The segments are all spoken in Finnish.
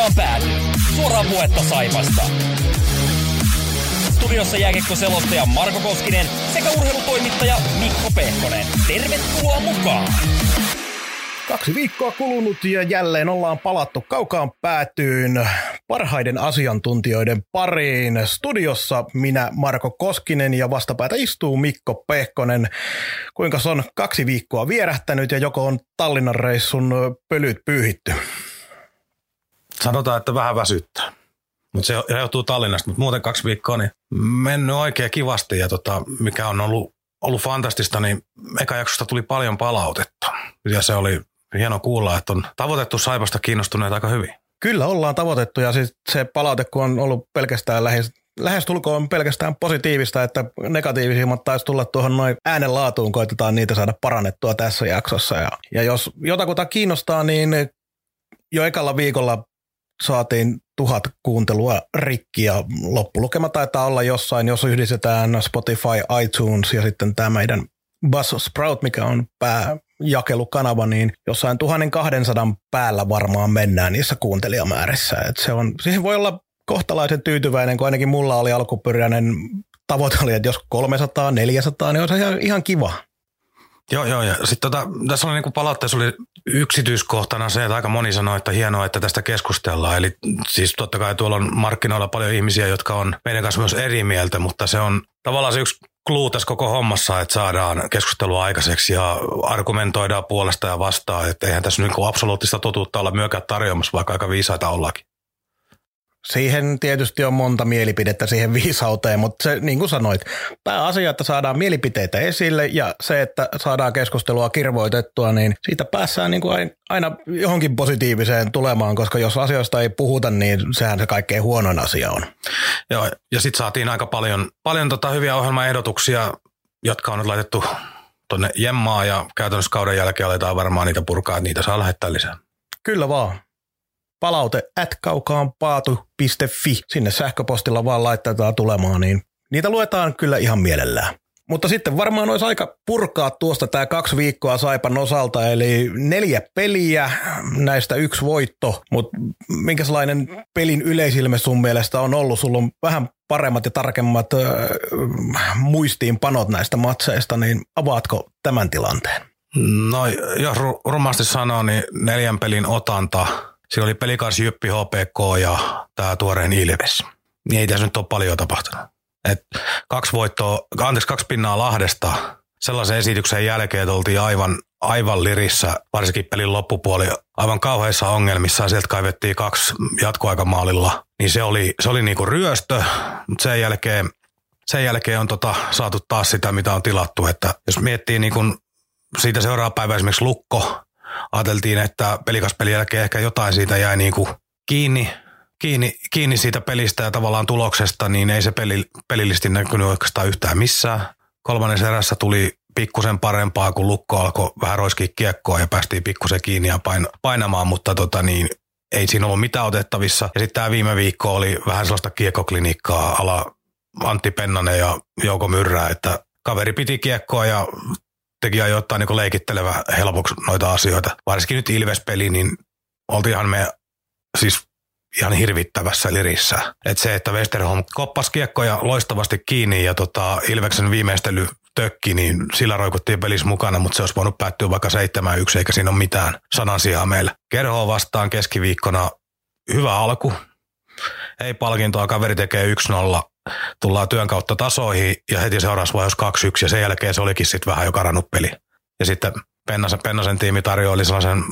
kaukaan pääty. Suoraa puhetta Saipasta. Studiossa jääkiekko-selostaja Marko Koskinen sekä urheilutoimittaja Mikko Pehkonen. Tervetuloa mukaan! Kaksi viikkoa kulunut ja jälleen ollaan palattu kaukaan päätyyn parhaiden asiantuntijoiden pariin. Studiossa minä Marko Koskinen ja vastapäätä istuu Mikko Pehkonen. Kuinka on kaksi viikkoa vierähtänyt ja joko on Tallinnan reissun pölyt pyyhitty? Sanotaan, että vähän väsyttää. Mutta se johtuu Tallinnasta, mutta muuten kaksi viikkoa niin mennyt oikein kivasti ja tota, mikä on ollut, ollut fantastista, niin eka jaksosta tuli paljon palautetta. Ja se oli hieno kuulla, että on tavoitettu Saipasta kiinnostuneet aika hyvin. Kyllä ollaan tavoitettu ja siis se palaute, kun on ollut pelkästään lähes lähestulkoon pelkästään positiivista, että negatiivisimmat taisi tulla tuohon noin äänenlaatuun, koitetaan niitä saada parannettua tässä jaksossa. Ja, ja jos jotakuta kiinnostaa, niin jo ekalla viikolla saatiin tuhat kuuntelua rikki ja loppulukema taitaa olla jossain, jos yhdistetään Spotify, iTunes ja sitten tämä meidän Buzzsprout, mikä on pääjakelukanava, niin jossain 1200 päällä varmaan mennään niissä kuuntelijamäärissä. Et se on, siihen voi olla kohtalaisen tyytyväinen, kun ainakin mulla oli alkuperäinen tavoite oli, että jos 300, 400, niin on se ihan kiva. Joo, joo. Ja sitten tota, tässä oli niinku palautteessa oli yksityiskohtana se, että aika moni sanoi, että hienoa, että tästä keskustellaan. Eli siis totta kai tuolla on markkinoilla paljon ihmisiä, jotka on meidän kanssa myös eri mieltä, mutta se on tavallaan se yksi kluu tässä koko hommassa, että saadaan keskustelua aikaiseksi ja argumentoidaan puolesta ja vastaan. Että eihän tässä niin absoluuttista totuutta olla myökään tarjoamassa, vaikka aika viisaita ollakin. Siihen tietysti on monta mielipidettä siihen viisauteen, mutta se, niin kuin sanoit, pääasia, että saadaan mielipiteitä esille ja se, että saadaan keskustelua kirvoitettua, niin siitä päässään niin kuin aina johonkin positiiviseen tulemaan, koska jos asioista ei puhuta, niin sehän se kaikkein huonoin asia on. Joo, ja sitten saatiin aika paljon, paljon tota hyviä ohjelmaehdotuksia, jotka on nyt laitettu tuonne Jemmaa ja käytännössä kauden jälkeen aletaan varmaan niitä purkaa, että niitä saa lähettää lisää. Kyllä vaan palaute at kaukaanpaatu.fi. Sinne sähköpostilla vaan laitetaan tulemaan, niin niitä luetaan kyllä ihan mielellään. Mutta sitten varmaan olisi aika purkaa tuosta tämä kaksi viikkoa Saipan osalta, eli neljä peliä, näistä yksi voitto, mutta minkälainen pelin yleisilme sun mielestä on ollut? Sulla on vähän paremmat ja tarkemmat äh, muistiinpanot näistä matseista, niin avaatko tämän tilanteen? No jos rumasti sanoo, niin neljän pelin otanta – Siinä oli pelikas Jyppi HPK ja tämä tuoreen Ilves. Niin ei tässä nyt ole paljon tapahtunut. Et kaksi voittoa, anteeksi, kaksi pinnaa Lahdesta sellaisen esityksen jälkeen, oltiin aivan, aivan lirissä, varsinkin pelin loppupuoli, aivan kauheissa ongelmissa. Sieltä kaivettiin kaksi jatkoaikamaalilla. Niin se oli, se oli niinku ryöstö, mutta sen jälkeen, sen jälkeen on tota, saatu taas sitä, mitä on tilattu. Että jos miettii niinku siitä seuraava päivä esimerkiksi Lukko, ajateltiin, että pelikaspelin jälkeen ehkä jotain siitä jäi niin kuin kiinni, kiinni, kiinni siitä pelistä ja tavallaan tuloksesta, niin ei se peli, pelillisesti näkynyt oikeastaan yhtään missään. Kolmannen erässä tuli pikkusen parempaa, kun Lukko alkoi vähän roiskia kiekkoa ja päästiin pikkusen kiinni ja pain, painamaan, mutta tota niin, ei siinä ollut mitään otettavissa. Ja sitten tämä viime viikko oli vähän sellaista kiekkoklinikkaa ala Antti Pennanen ja Jouko Myrrää, että kaveri piti kiekkoa ja teki ajoittain niin leikittelevä helpoksi noita asioita. Varsinkin nyt Ilves-peli, niin oltiinhan me siis ihan hirvittävässä lirissä. Et se, että Westerholm koppas kiekkoja loistavasti kiinni ja tota, Ilveksen viimeistely tökki, niin sillä roikuttiin pelissä mukana, mutta se olisi voinut päättyä vaikka 7-1, eikä siinä ole mitään sanansijaa meillä. Kerho vastaan keskiviikkona hyvä alku. Ei palkintoa, kaveri tekee 1-0 tullaan työn kautta tasoihin ja heti seuraavassa vaiheessa 2-1 ja sen jälkeen se olikin sitten vähän jo karannut peli. Ja sitten Pennasen, Pennasen tiimi tarjoili sellaisen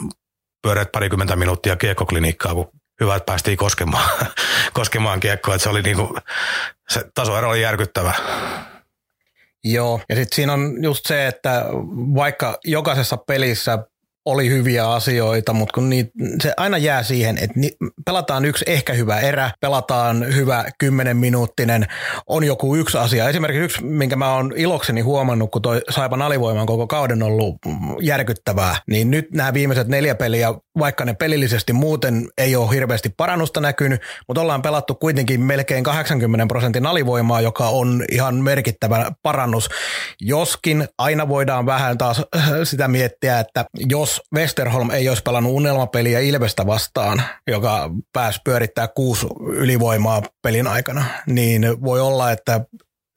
pyöreät parikymmentä minuuttia kiekkoklinikkaa, kun hyvä, että päästiin koskemaan, koskemaan kiekkoa. Että se oli niinku, se tasoero oli järkyttävä. Joo, ja sitten siinä on just se, että vaikka jokaisessa pelissä oli hyviä asioita, mutta kun niitä, se aina jää siihen, että ni, pelataan yksi ehkä hyvä erä, pelataan hyvä kymmenen minuuttinen, on joku yksi asia. Esimerkiksi yksi, minkä mä oon ilokseni huomannut, kun toi Saipan alivoiman koko kauden ollut järkyttävää, niin nyt nämä viimeiset neljä peliä, vaikka ne pelillisesti muuten ei ole hirveästi parannusta näkynyt, mutta ollaan pelattu kuitenkin melkein 80 prosentin alivoimaa, joka on ihan merkittävä parannus. Joskin aina voidaan vähän taas sitä miettiä, että jos Westerholm ei olisi pelannut unelmapeliä Ilvestä vastaan, joka pääsi pyörittää kuusi ylivoimaa pelin aikana, niin voi olla, että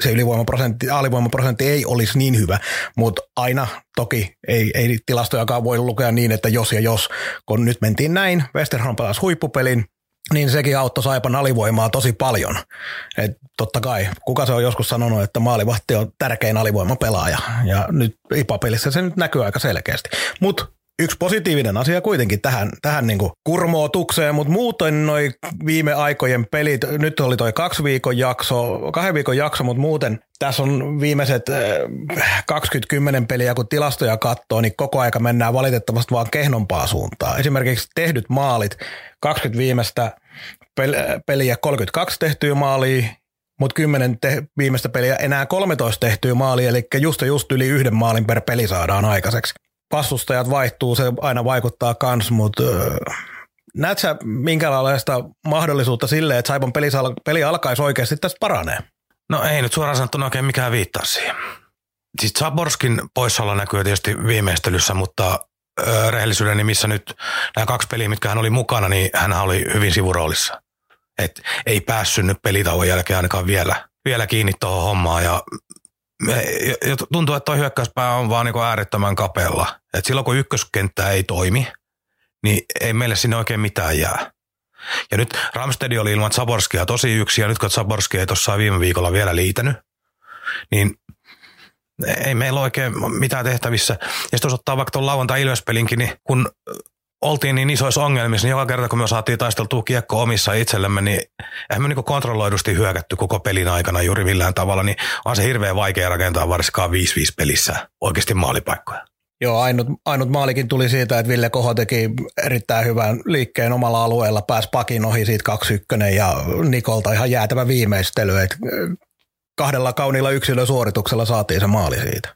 se ylivoimaprosentti, alivoimaprosentti ei olisi niin hyvä, mutta aina toki ei, ei tilastojakaan voi lukea niin, että jos ja jos, kun nyt mentiin näin, Westerholm pelasi huippupelin, niin sekin auttoi Saipan alivoimaa tosi paljon. Et totta kai, kuka se on joskus sanonut, että maalivahti on tärkein alivoimapelaaja, ja nyt IPA-pelissä se nyt näkyy aika selkeästi. Mutta yksi positiivinen asia kuitenkin tähän, tähän niin kurmootukseen, mutta muuten noin viime aikojen pelit, nyt oli toi kaksi viikon jakso, kahden viikon jakso, mutta muuten tässä on viimeiset 20 äh, peliä, kun tilastoja katsoo, niin koko aika mennään valitettavasti vaan kehnompaa suuntaan. Esimerkiksi tehdyt maalit, 20 viimeistä peliä, 32 tehtyä maalia, mutta 10 te- viimeistä peliä enää 13 tehtyä maalia, eli just just yli yhden maalin per peli saadaan aikaiseksi vastustajat vaihtuu, se aina vaikuttaa kans, mutta näet sä minkälaista mahdollisuutta sille, että Saipan peli, peli alkaisi oikeasti tästä paranee? No ei nyt suoraan sanottuna oikein mikään viittaa siihen. Siis Zaborskin poissaolo näkyy tietysti viimeistelyssä, mutta ö, rehellisyyden nimissä nyt nämä kaksi peliä, mitkä hän oli mukana, niin hän oli hyvin sivuroolissa. Et ei päässyt nyt pelitauon jälkeen ainakaan vielä, vielä kiinni tuohon hommaan ja ja tuntuu, että tuo hyökkäyspää on vaan niin äärettömän kapealla. Et silloin kun ykköskenttä ei toimi, niin ei meille sinne oikein mitään jää. Ja nyt Ramstedi oli ilman Zaborskia tosi yksi, ja nyt kun Zaborski ei tuossa viime viikolla vielä liitänyt, niin ei meillä oikein mitään tehtävissä. Ja sitten jos ottaa vaikka tuon lauantai Ilvespelinkin, niin kun oltiin niin isoissa ongelmissa, niin joka kerta kun me saatiin taisteltua kiekko omissa itsellemme, niin eihän me niin kontrolloidusti hyökätty koko pelin aikana juuri millään tavalla, niin on se hirveän vaikea rakentaa varsinkaan 5-5 pelissä oikeasti maalipaikkoja. Joo, ainut, ainut maalikin tuli siitä, että Ville Koho teki erittäin hyvän liikkeen omalla alueella, pääsi pakin ohi siitä 2 ja Nikolta ihan jäätävä viimeistely, että kahdella kauniilla yksilösuorituksella saatiin se maali siitä.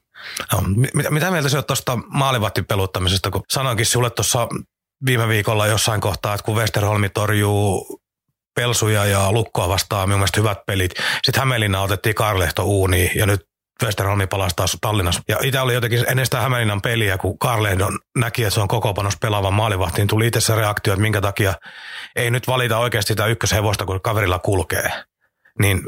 No, mitä, mitä mieltä se on tuosta maalivahtipeluttamisesta, kun sanoinkin sulle tuossa viime viikolla jossain kohtaa, että kun Westerholmi torjuu pelsuja ja lukkoa vastaan minun mielestä hyvät pelit. Sitten Hämeenlinna otettiin Karlehto uuniin ja nyt Westerholmi palasi taas Tallinnassa. Ja itse oli jotenkin ennen sitä Hämeenlinnan peliä, kun Karlehdon näki, että se on koko panos pelaavan maalivahtiin, tuli itse se reaktio, että minkä takia ei nyt valita oikeasti sitä ykköshevosta, kun kaverilla kulkee. Niin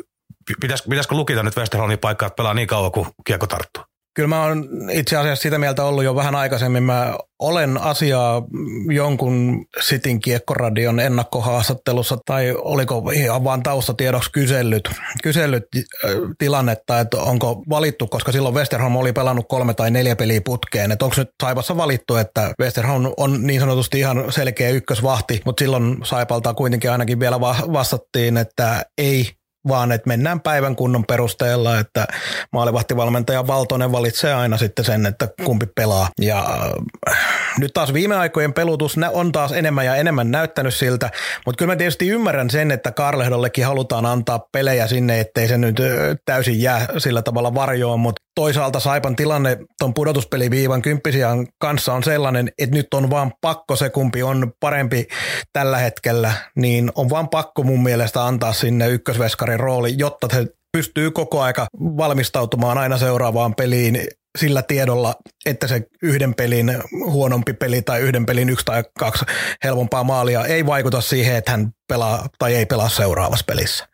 pitäisikö, pitäisikö lukita nyt Westerholmin paikkaa, että pelaa niin kauan, kuin kiekko tarttuu? Kyllä mä oon itse asiassa sitä mieltä ollut jo vähän aikaisemmin. Mä olen asiaa jonkun Sitin kiekkoradion ennakkohaastattelussa tai oliko ihan vaan taustatiedoksi kysellyt, kysellyt äh, tilannetta, että onko valittu, koska silloin Westerholm oli pelannut kolme tai neljä peliä putkeen, että onko nyt Saipassa valittu, että Westerholm on niin sanotusti ihan selkeä ykkösvahti, mutta silloin Saipalta kuitenkin ainakin vielä vastattiin, että ei vaan että mennään päivän kunnon perusteella, että maalivahtivalmentaja Valtonen valitsee aina sitten sen, että kumpi pelaa. Ja äh, nyt taas viime aikojen pelutus on taas enemmän ja enemmän näyttänyt siltä, mutta kyllä mä tietysti ymmärrän sen, että Karlehdollekin halutaan antaa pelejä sinne, ettei se nyt täysin jää sillä tavalla varjoon, mutta toisaalta Saipan tilanne tuon pudotuspeliviivan kymppisiän kanssa on sellainen, että nyt on vaan pakko se, kumpi on parempi tällä hetkellä, niin on vaan pakko mun mielestä antaa sinne ykkösveskarin rooli, jotta se pystyy koko aika valmistautumaan aina seuraavaan peliin sillä tiedolla, että se yhden pelin huonompi peli tai yhden pelin yksi tai kaksi helpompaa maalia ei vaikuta siihen, että hän pelaa tai ei pelaa seuraavassa pelissä.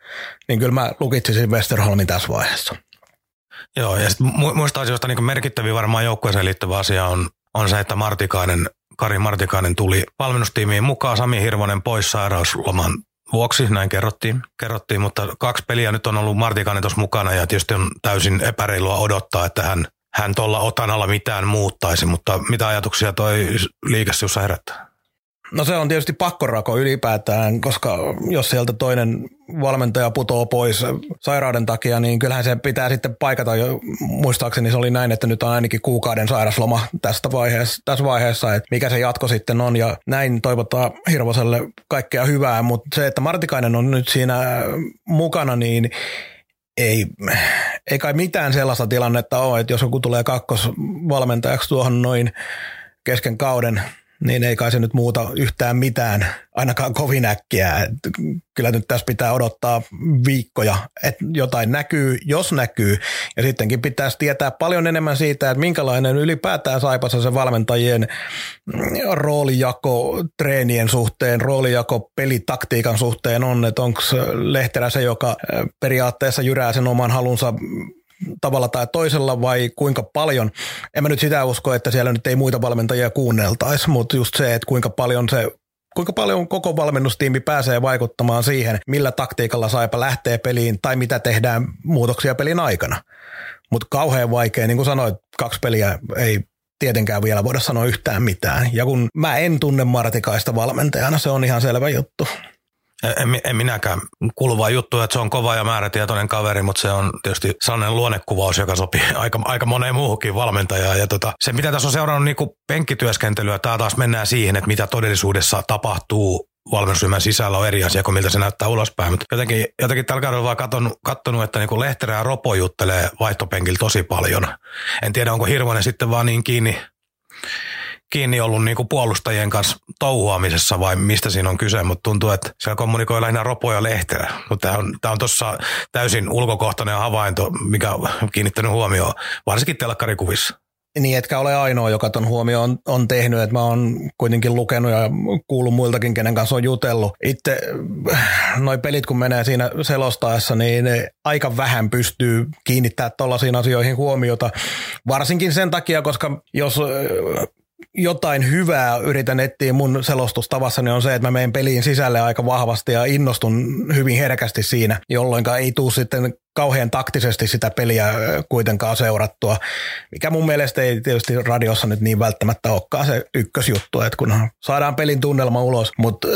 Niin kyllä mä lukitsisin Westerholmin tässä vaiheessa. Joo, ja muista asioista niin merkittävin varmaan joukkueeseen liittyvä asia on, on se, että Martikainen, Kari Martikainen tuli valmennustiimiin mukaan, Sami Hirvonen pois sairausloman vuoksi, näin kerrottiin, kerrottiin, mutta kaksi peliä nyt on ollut Martikainen tuossa mukana ja tietysti on täysin epäreilua odottaa, että hän, hän tuolla otanalla mitään muuttaisi, mutta mitä ajatuksia toi liikessä herättää? No se on tietysti pakkorako ylipäätään, koska jos sieltä toinen valmentaja putoo pois sairauden takia, niin kyllähän se pitää sitten paikata jo. Muistaakseni se oli näin, että nyt on ainakin kuukauden sairasloma tästä vaiheessa, tässä vaiheessa, että mikä se jatko sitten on. Ja näin toivottaa Hirvoselle kaikkea hyvää, mutta se, että Martikainen on nyt siinä mukana, niin ei, ei kai mitään sellaista tilannetta ole, että jos joku tulee kakkosvalmentajaksi tuohon noin kesken kauden – niin ei kai se nyt muuta yhtään mitään, ainakaan kovin äkkiä. Kyllä nyt tässä pitää odottaa viikkoja, että jotain näkyy, jos näkyy. Ja sittenkin pitäisi tietää paljon enemmän siitä, että minkälainen ylipäätään Saipassa se valmentajien roolijako treenien suhteen, roolijako pelitaktiikan suhteen on, että onko Lehterä se, joka periaatteessa jyrää sen oman halunsa tavalla tai toisella vai kuinka paljon. En mä nyt sitä usko, että siellä nyt ei muita valmentajia kuunneltaisi, mutta just se, että kuinka paljon se kuinka paljon koko valmennustiimi pääsee vaikuttamaan siihen, millä taktiikalla Saipa lähtee peliin tai mitä tehdään muutoksia pelin aikana. Mutta kauhean vaikea, niin kuin sanoit, kaksi peliä ei tietenkään vielä voida sanoa yhtään mitään. Ja kun mä en tunne Martikaista valmentajana, se on ihan selvä juttu. En, en minäkään kuuluvaa juttu, että se on kova ja määrätietoinen kaveri, mutta se on tietysti sellainen luonnekuvaus, joka sopii aika, aika moneen muuhunkin valmentajaan. Ja tota, se, mitä tässä on seurannut niin penkkityöskentelyä, tämä taas mennään siihen, että mitä todellisuudessa tapahtuu valmennusryhmän sisällä on eri asia kuin miltä se näyttää ulospäin. Mutta jotenkin, jotenkin tällä kaudella vaan katsonut, katsonut että niin Lehterä ja Ropo juttelee vaihtopenkillä tosi paljon. En tiedä, onko Hirvonen sitten vaan niin kiinni kiinni ollut niin kuin puolustajien kanssa touhuamisessa vai mistä siinä on kyse, mutta tuntuu, että siellä kommunikoi lähinnä ropoja ja lehteä. Mutta tämä on, tämä on tuossa täysin ulkokohtainen havainto, mikä on kiinnittänyt huomioon, varsinkin telkkarikuvissa. Niin, etkä ole ainoa, joka ton huomioon on, on tehnyt, että mä oon kuitenkin lukenut ja kuullut muiltakin, kenen kanssa on jutellut. Itse noi pelit, kun menee siinä selostaessa, niin aika vähän pystyy kiinnittämään tuollaisiin asioihin huomiota. Varsinkin sen takia, koska jos jotain hyvää yritän etsiä mun selostustavassa, niin on se, että mä menen peliin sisälle aika vahvasti ja innostun hyvin herkästi siinä, jolloin ei tule sitten kauhean taktisesti sitä peliä kuitenkaan seurattua, mikä mun mielestä ei tietysti radiossa nyt niin välttämättä olekaan se ykkösjuttu, että kun saadaan pelin tunnelma ulos, mutta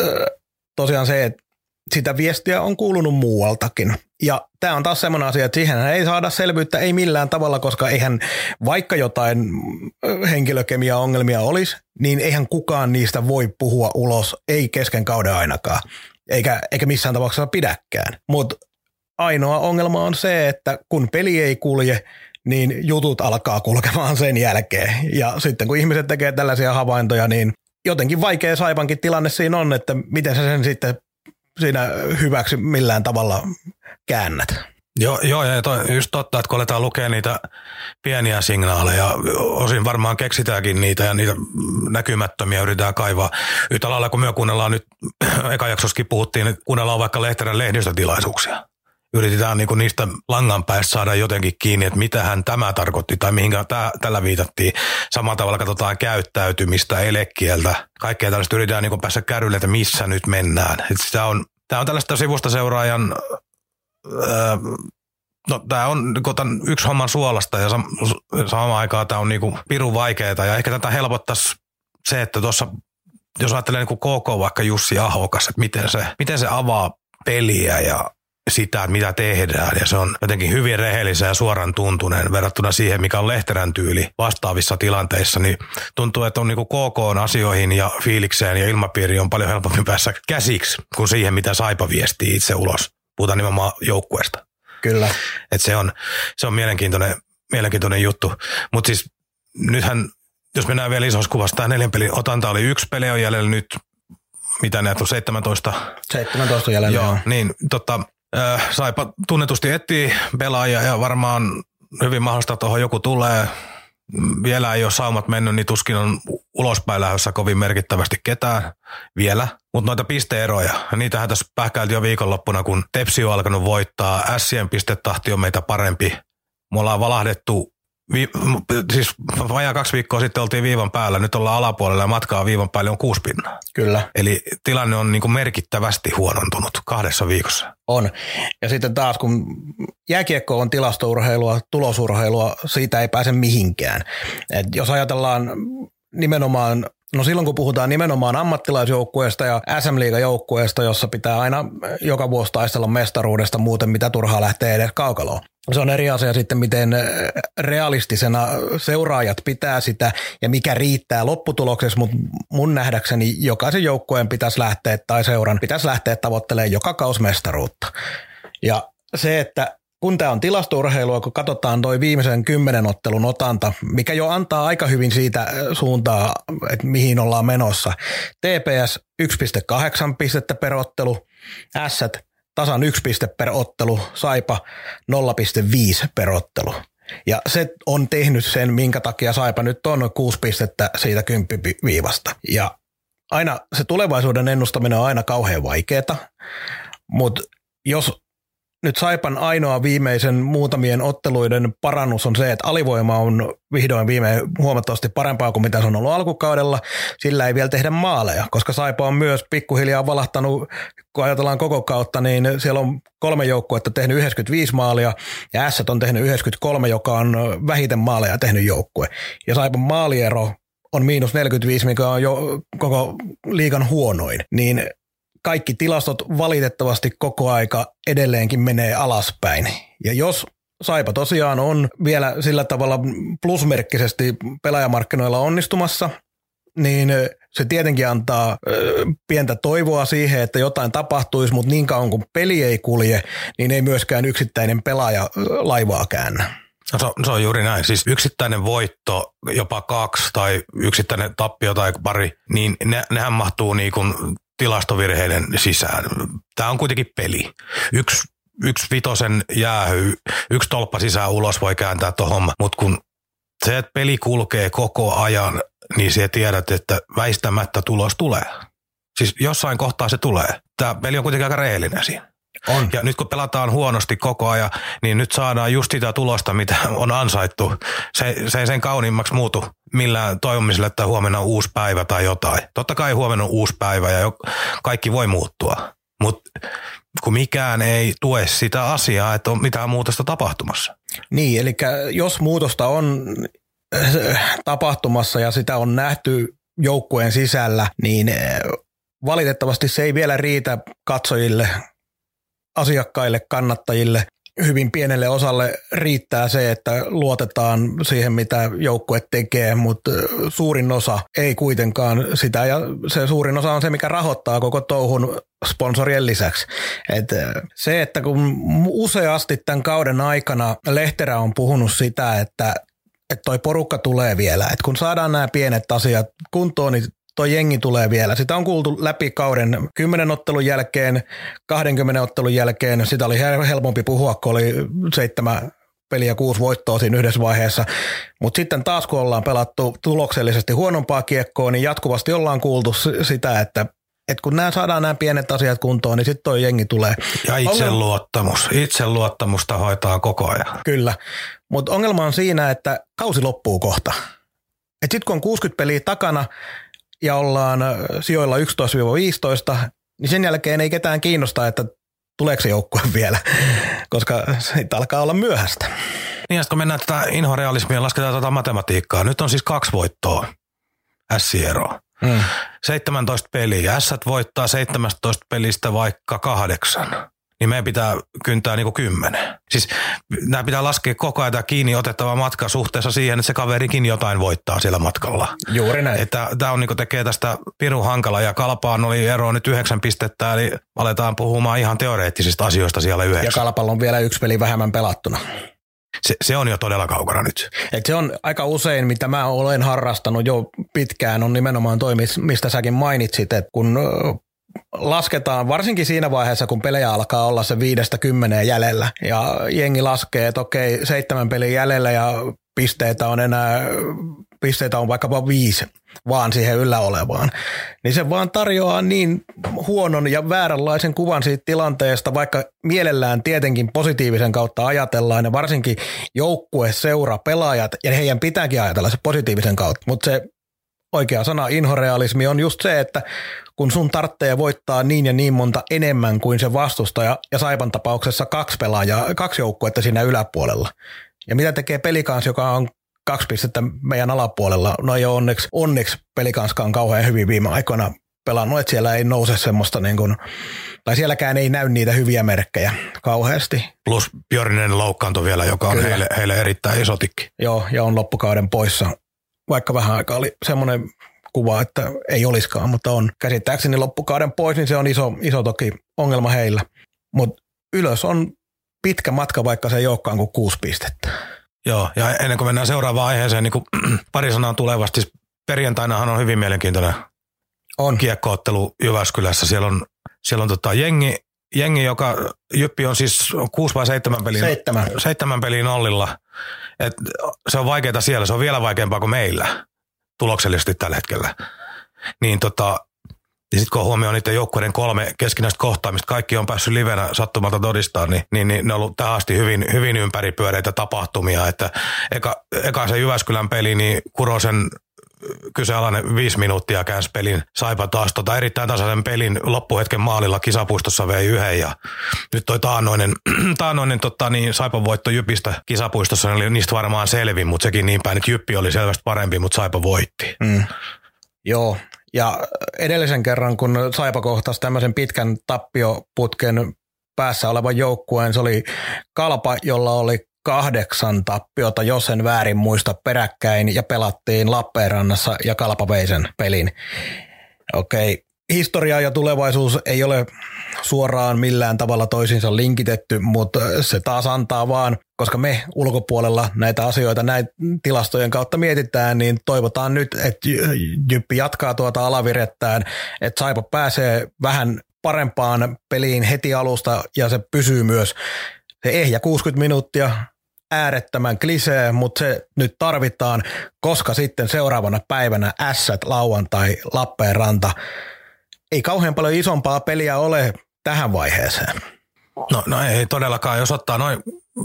tosiaan se, että sitä viestiä on kuulunut muualtakin. Ja tämä on taas semmoinen asia, että siihen ei saada selvyyttä ei millään tavalla, koska eihän vaikka jotain henkilökemia-ongelmia olisi, niin eihän kukaan niistä voi puhua ulos, ei kesken kauden ainakaan, eikä, eikä missään tapauksessa pidäkään. Mutta ainoa ongelma on se, että kun peli ei kulje, niin jutut alkaa kulkemaan sen jälkeen. Ja sitten kun ihmiset tekee tällaisia havaintoja, niin jotenkin vaikea Saipankin tilanne siinä on, että miten se sen sitten siinä hyväksi millään tavalla käännät. Joo, joo ja to, just totta, että kun aletaan lukea niitä pieniä signaaleja, osin varmaan keksitäänkin niitä ja niitä näkymättömiä yritetään kaivaa. Yhtä lailla kun me kuunnellaan nyt, eka jaksoskin puhuttiin, että kuunnellaan vaikka Lehterän lehdistötilaisuuksia. Yritetään niinku niistä langan päästä saada jotenkin kiinni, että mitä hän tämä tarkoitti tai mihin tällä viitattiin. Samalla tavalla katsotaan käyttäytymistä, elekieltä. Kaikkea tällaista yritetään niinku päästä kärrylle, että missä nyt mennään. Tämä on, on tällaista sivusta seuraajan Öö, no tämä on tämän yksi homman suolasta ja sam- samaan aikaan tämä on niinku pirun vaikeaa ja ehkä tätä helpottaisi se, että tuossa jos ajattelee niin KK vaikka Jussi Ahokas, että miten se, miten se avaa peliä ja sitä, mitä tehdään. Ja se on jotenkin hyvin rehellisen ja suoran tuntuneen verrattuna siihen, mikä on Lehterän tyyli vastaavissa tilanteissa. Niin tuntuu, että on niin KK asioihin ja fiilikseen ja ilmapiiri on paljon helpompi päässä käsiksi kuin siihen, mitä Saipa viestii itse ulos. Puhutaan nimenomaan joukkueesta. Kyllä. Et se, on, se on mielenkiintoinen, mielenkiintoinen juttu. Mutta siis nythän, jos mennään vielä isossa kuvassa, tämä neljän pelin otanta oli yksi peli on jäljellä nyt, mitä näet on 17? 17 jäljellä, joo. joo. Niin, tota, äh, Saipa tunnetusti etsii pelaajia ja varmaan hyvin mahdollista tuohon joku tulee vielä ei ole saumat mennyt, niin tuskin on ulospäin lähdössä kovin merkittävästi ketään vielä. Mutta noita pisteeroja, niitähän tässä pähkäiltiin jo viikonloppuna, kun Tepsi on alkanut voittaa. Sien pistetahti on meitä parempi. Me ollaan valahdettu Vi, siis vajaa kaksi viikkoa sitten oltiin viivan päällä, nyt ollaan alapuolella ja matkaa viivan päälle on kuusi pinnaa. Kyllä. Eli tilanne on niin kuin merkittävästi huonontunut kahdessa viikossa. On. Ja sitten taas kun jääkiekko on tilastourheilua, tulosurheilua, siitä ei pääse mihinkään. Et jos ajatellaan nimenomaan No silloin kun puhutaan nimenomaan ammattilaisjoukkueesta ja SM joukkueesta, jossa pitää aina joka vuosi taistella mestaruudesta muuten mitä turhaa lähtee edes kaukaloon. Se on eri asia sitten, miten realistisena seuraajat pitää sitä ja mikä riittää lopputuloksessa, mutta mun nähdäkseni jokaisen joukkueen pitäisi lähteä tai seuran pitäisi lähteä tavoittelemaan joka kaus mestaruutta. Ja se, että kun tämä on tilastourheilua, kun katsotaan toi viimeisen kymmenen ottelun otanta, mikä jo antaa aika hyvin siitä äh, suuntaa, että mihin ollaan menossa. TPS 1,8 pistettä per ottelu, S tasan 1 piste per ottelu, Saipa 0,5 per ottelu. Ja se on tehnyt sen, minkä takia Saipa nyt on 6 pistettä siitä kymppiviivasta. Ja aina se tulevaisuuden ennustaminen on aina kauhean vaikeaa, mutta jos nyt Saipan ainoa viimeisen muutamien otteluiden parannus on se, että alivoima on vihdoin viime huomattavasti parempaa kuin mitä se on ollut alkukaudella. Sillä ei vielä tehdä maaleja, koska Saipa on myös pikkuhiljaa valahtanut, kun ajatellaan koko kautta, niin siellä on kolme joukkuetta tehnyt 95 maalia ja S on tehnyt 93, joka on vähiten maaleja tehnyt joukkue. Ja Saipan maaliero on miinus 45, mikä on jo koko liigan huonoin, niin kaikki tilastot valitettavasti koko aika edelleenkin menee alaspäin. Ja jos Saipa tosiaan on vielä sillä tavalla plusmerkkisesti pelaajamarkkinoilla onnistumassa, niin se tietenkin antaa pientä toivoa siihen, että jotain tapahtuisi, mutta niin kauan kuin peli ei kulje, niin ei myöskään yksittäinen pelaaja laivaa käännä. No, se, on, se on juuri näin. Siis yksittäinen voitto, jopa kaksi tai yksittäinen tappio tai pari, niin ne, nehän mahtuu niin kuin tilastovirheiden sisään. Tämä on kuitenkin peli. Yksi, yksi vitosen jäähy, yksi tolppa sisään ulos voi kääntää tuohon mutta kun se, että peli kulkee koko ajan, niin se tiedät, että väistämättä tulos tulee. Siis jossain kohtaa se tulee. Tämä peli on kuitenkin aika reellinen siinä. On. Ja nyt kun pelataan huonosti koko ajan, niin nyt saadaan just sitä tulosta, mitä on ansaittu. Se, se ei sen kauniimmaksi muutu millään toivomisella, että huomenna on uusi päivä tai jotain. Totta kai huomenna on uusi päivä ja jo, kaikki voi muuttua. Mutta kun mikään ei tue sitä asiaa, että on mitään muutosta tapahtumassa. Niin, eli jos muutosta on äh, tapahtumassa ja sitä on nähty joukkueen sisällä, niin äh, valitettavasti se ei vielä riitä katsojille asiakkaille, kannattajille hyvin pienelle osalle riittää se, että luotetaan siihen, mitä joukkue tekee, mutta suurin osa ei kuitenkaan sitä, ja se suurin osa on se, mikä rahoittaa koko touhun sponsorien lisäksi. Et se, että kun useasti tämän kauden aikana Lehterä on puhunut sitä, että että toi porukka tulee vielä. että kun saadaan nämä pienet asiat kuntoon, niin toi jengi tulee vielä. Sitä on kuultu läpi kauden 10 ottelun jälkeen, 20 ottelun jälkeen. Sitä oli helpompi puhua, kun oli seitsemän peliä kuusi voittoa siinä yhdessä vaiheessa. Mutta sitten taas kun ollaan pelattu tuloksellisesti huonompaa kiekkoa, niin jatkuvasti ollaan kuultu sitä, että et kun nämä saadaan nämä pienet asiat kuntoon, niin sitten toi jengi tulee. Ja itseluottamus. Itseluottamusta hoitaa koko ajan. Kyllä. Mutta ongelma on siinä, että kausi loppuu kohta. Sitten kun on 60 peliä takana, ja ollaan sijoilla 11-15, niin sen jälkeen ei ketään kiinnosta, että tuleeko se joukkue vielä, koska siitä alkaa olla myöhäistä. Niin, kun mennään tätä inhorealismia lasketaan tätä matematiikkaa. Nyt on siis kaksi voittoa S-eroa. Hmm. 17 peliä. S voittaa 17 pelistä vaikka kahdeksan niin meidän pitää kyntää niin kuin kymmenen. Siis nämä pitää laskea koko ajan kiinni otettava matka suhteessa siihen, että se kaverikin jotain voittaa siellä matkalla. Juuri näin. Että tämä on niin kuin tekee tästä pirun hankala ja Kalpaan oli ero nyt yhdeksän pistettä, eli aletaan puhumaan ihan teoreettisista asioista siellä yhdeksän. Ja Kalpalla on vielä yksi peli vähemmän pelattuna. Se, se on jo todella kaukana nyt. Et se on aika usein, mitä mä olen harrastanut jo pitkään, on nimenomaan toi, mistä säkin mainitsit, että kun lasketaan, varsinkin siinä vaiheessa, kun pelejä alkaa olla se viidestä kymmeneen jäljellä. Ja jengi laskee, että okei, seitsemän pelin jäljellä ja pisteitä on enää, pisteitä on vaikkapa viisi vaan siihen yllä olevaan. Niin se vaan tarjoaa niin huonon ja vääränlaisen kuvan siitä tilanteesta, vaikka mielellään tietenkin positiivisen kautta ajatellaan ja varsinkin joukkue, seura, pelaajat ja heidän pitääkin ajatella se positiivisen kautta. Mutta se oikea sana inhorealismi on just se, että kun sun tarvitsee voittaa niin ja niin monta enemmän kuin se vastustaja, ja Saipan tapauksessa kaksi pelaajaa, kaksi joukkuetta siinä yläpuolella. Ja mitä tekee pelikans, joka on kaksi pistettä meidän alapuolella? No ei ole onneksi, onneksi pelikanskaan kauhean hyvin viime aikoina pelannut, että siellä ei nouse semmoista niin kuin, tai sielläkään ei näy niitä hyviä merkkejä kauheasti. Plus Björninen loukkaantui vielä, joka on heille, heille erittäin iso tikki. Joo, ja on loppukauden poissa vaikka vähän aikaa oli semmoinen kuva, että ei olisikaan, mutta on käsittääkseni loppukauden pois, niin se on iso, iso toki ongelma heillä. Mutta ylös on pitkä matka, vaikka se ei olekaan kuin kuusi pistettä. Joo, ja ennen kuin mennään seuraavaan aiheeseen, niin kuin pari sanaa tulevasti. Perjantainahan on hyvin mielenkiintoinen On. kiekkoottelu Jyväskylässä. Siellä on, siellä on tota jengi, jengi, joka Jyppi on siis kuusi vai seitsemän pelin, Seitsemän. seitsemän pelin nollilla. Et se on vaikeaa siellä, se on vielä vaikeampaa kuin meillä tuloksellisesti tällä hetkellä. Niin tota, ja sitten kun huomioon niiden joukkueiden kolme keskinäistä kohtaamista, kaikki on päässyt livenä sattumalta todistaa, niin, niin, niin ne on ollut tähän asti hyvin, hyvin ympäripyöreitä tapahtumia. Että eka, eka se Jyväskylän peli, niin Kurosen kyseenalainen viisi minuuttia käänsi pelin. Saipa taas tota erittäin tasaisen pelin loppuhetken maalilla kisapuistossa vei yhden ja nyt toi taannoinen, taannoinen tota, niin Saipan voitto Jypistä kisapuistossa niin oli niistä varmaan selvin, mutta sekin niin päin, että Jyppi oli selvästi parempi, mutta Saipa voitti. Mm. Joo, ja edellisen kerran, kun Saipa kohtasi tämmöisen pitkän tappioputken päässä olevan joukkueen, se oli Kalpa, jolla oli kahdeksan tappiota, jos en väärin muista peräkkäin, ja pelattiin Lappeenrannassa ja Kalpa vei sen pelin. Okei, historia ja tulevaisuus ei ole suoraan millään tavalla toisiinsa linkitetty, mutta se taas antaa vaan, koska me ulkopuolella näitä asioita näitä tilastojen kautta mietitään, niin toivotaan nyt, että Jyppi jatkaa tuota alavirettään, että Saipa pääsee vähän parempaan peliin heti alusta ja se pysyy myös se ehjä 60 minuuttia äärettömän klisee, mutta se nyt tarvitaan, koska sitten seuraavana päivänä ässät lauantai Lappeenranta. Ei kauhean paljon isompaa peliä ole tähän vaiheeseen. No, no ei todellakaan, jos ottaa noin,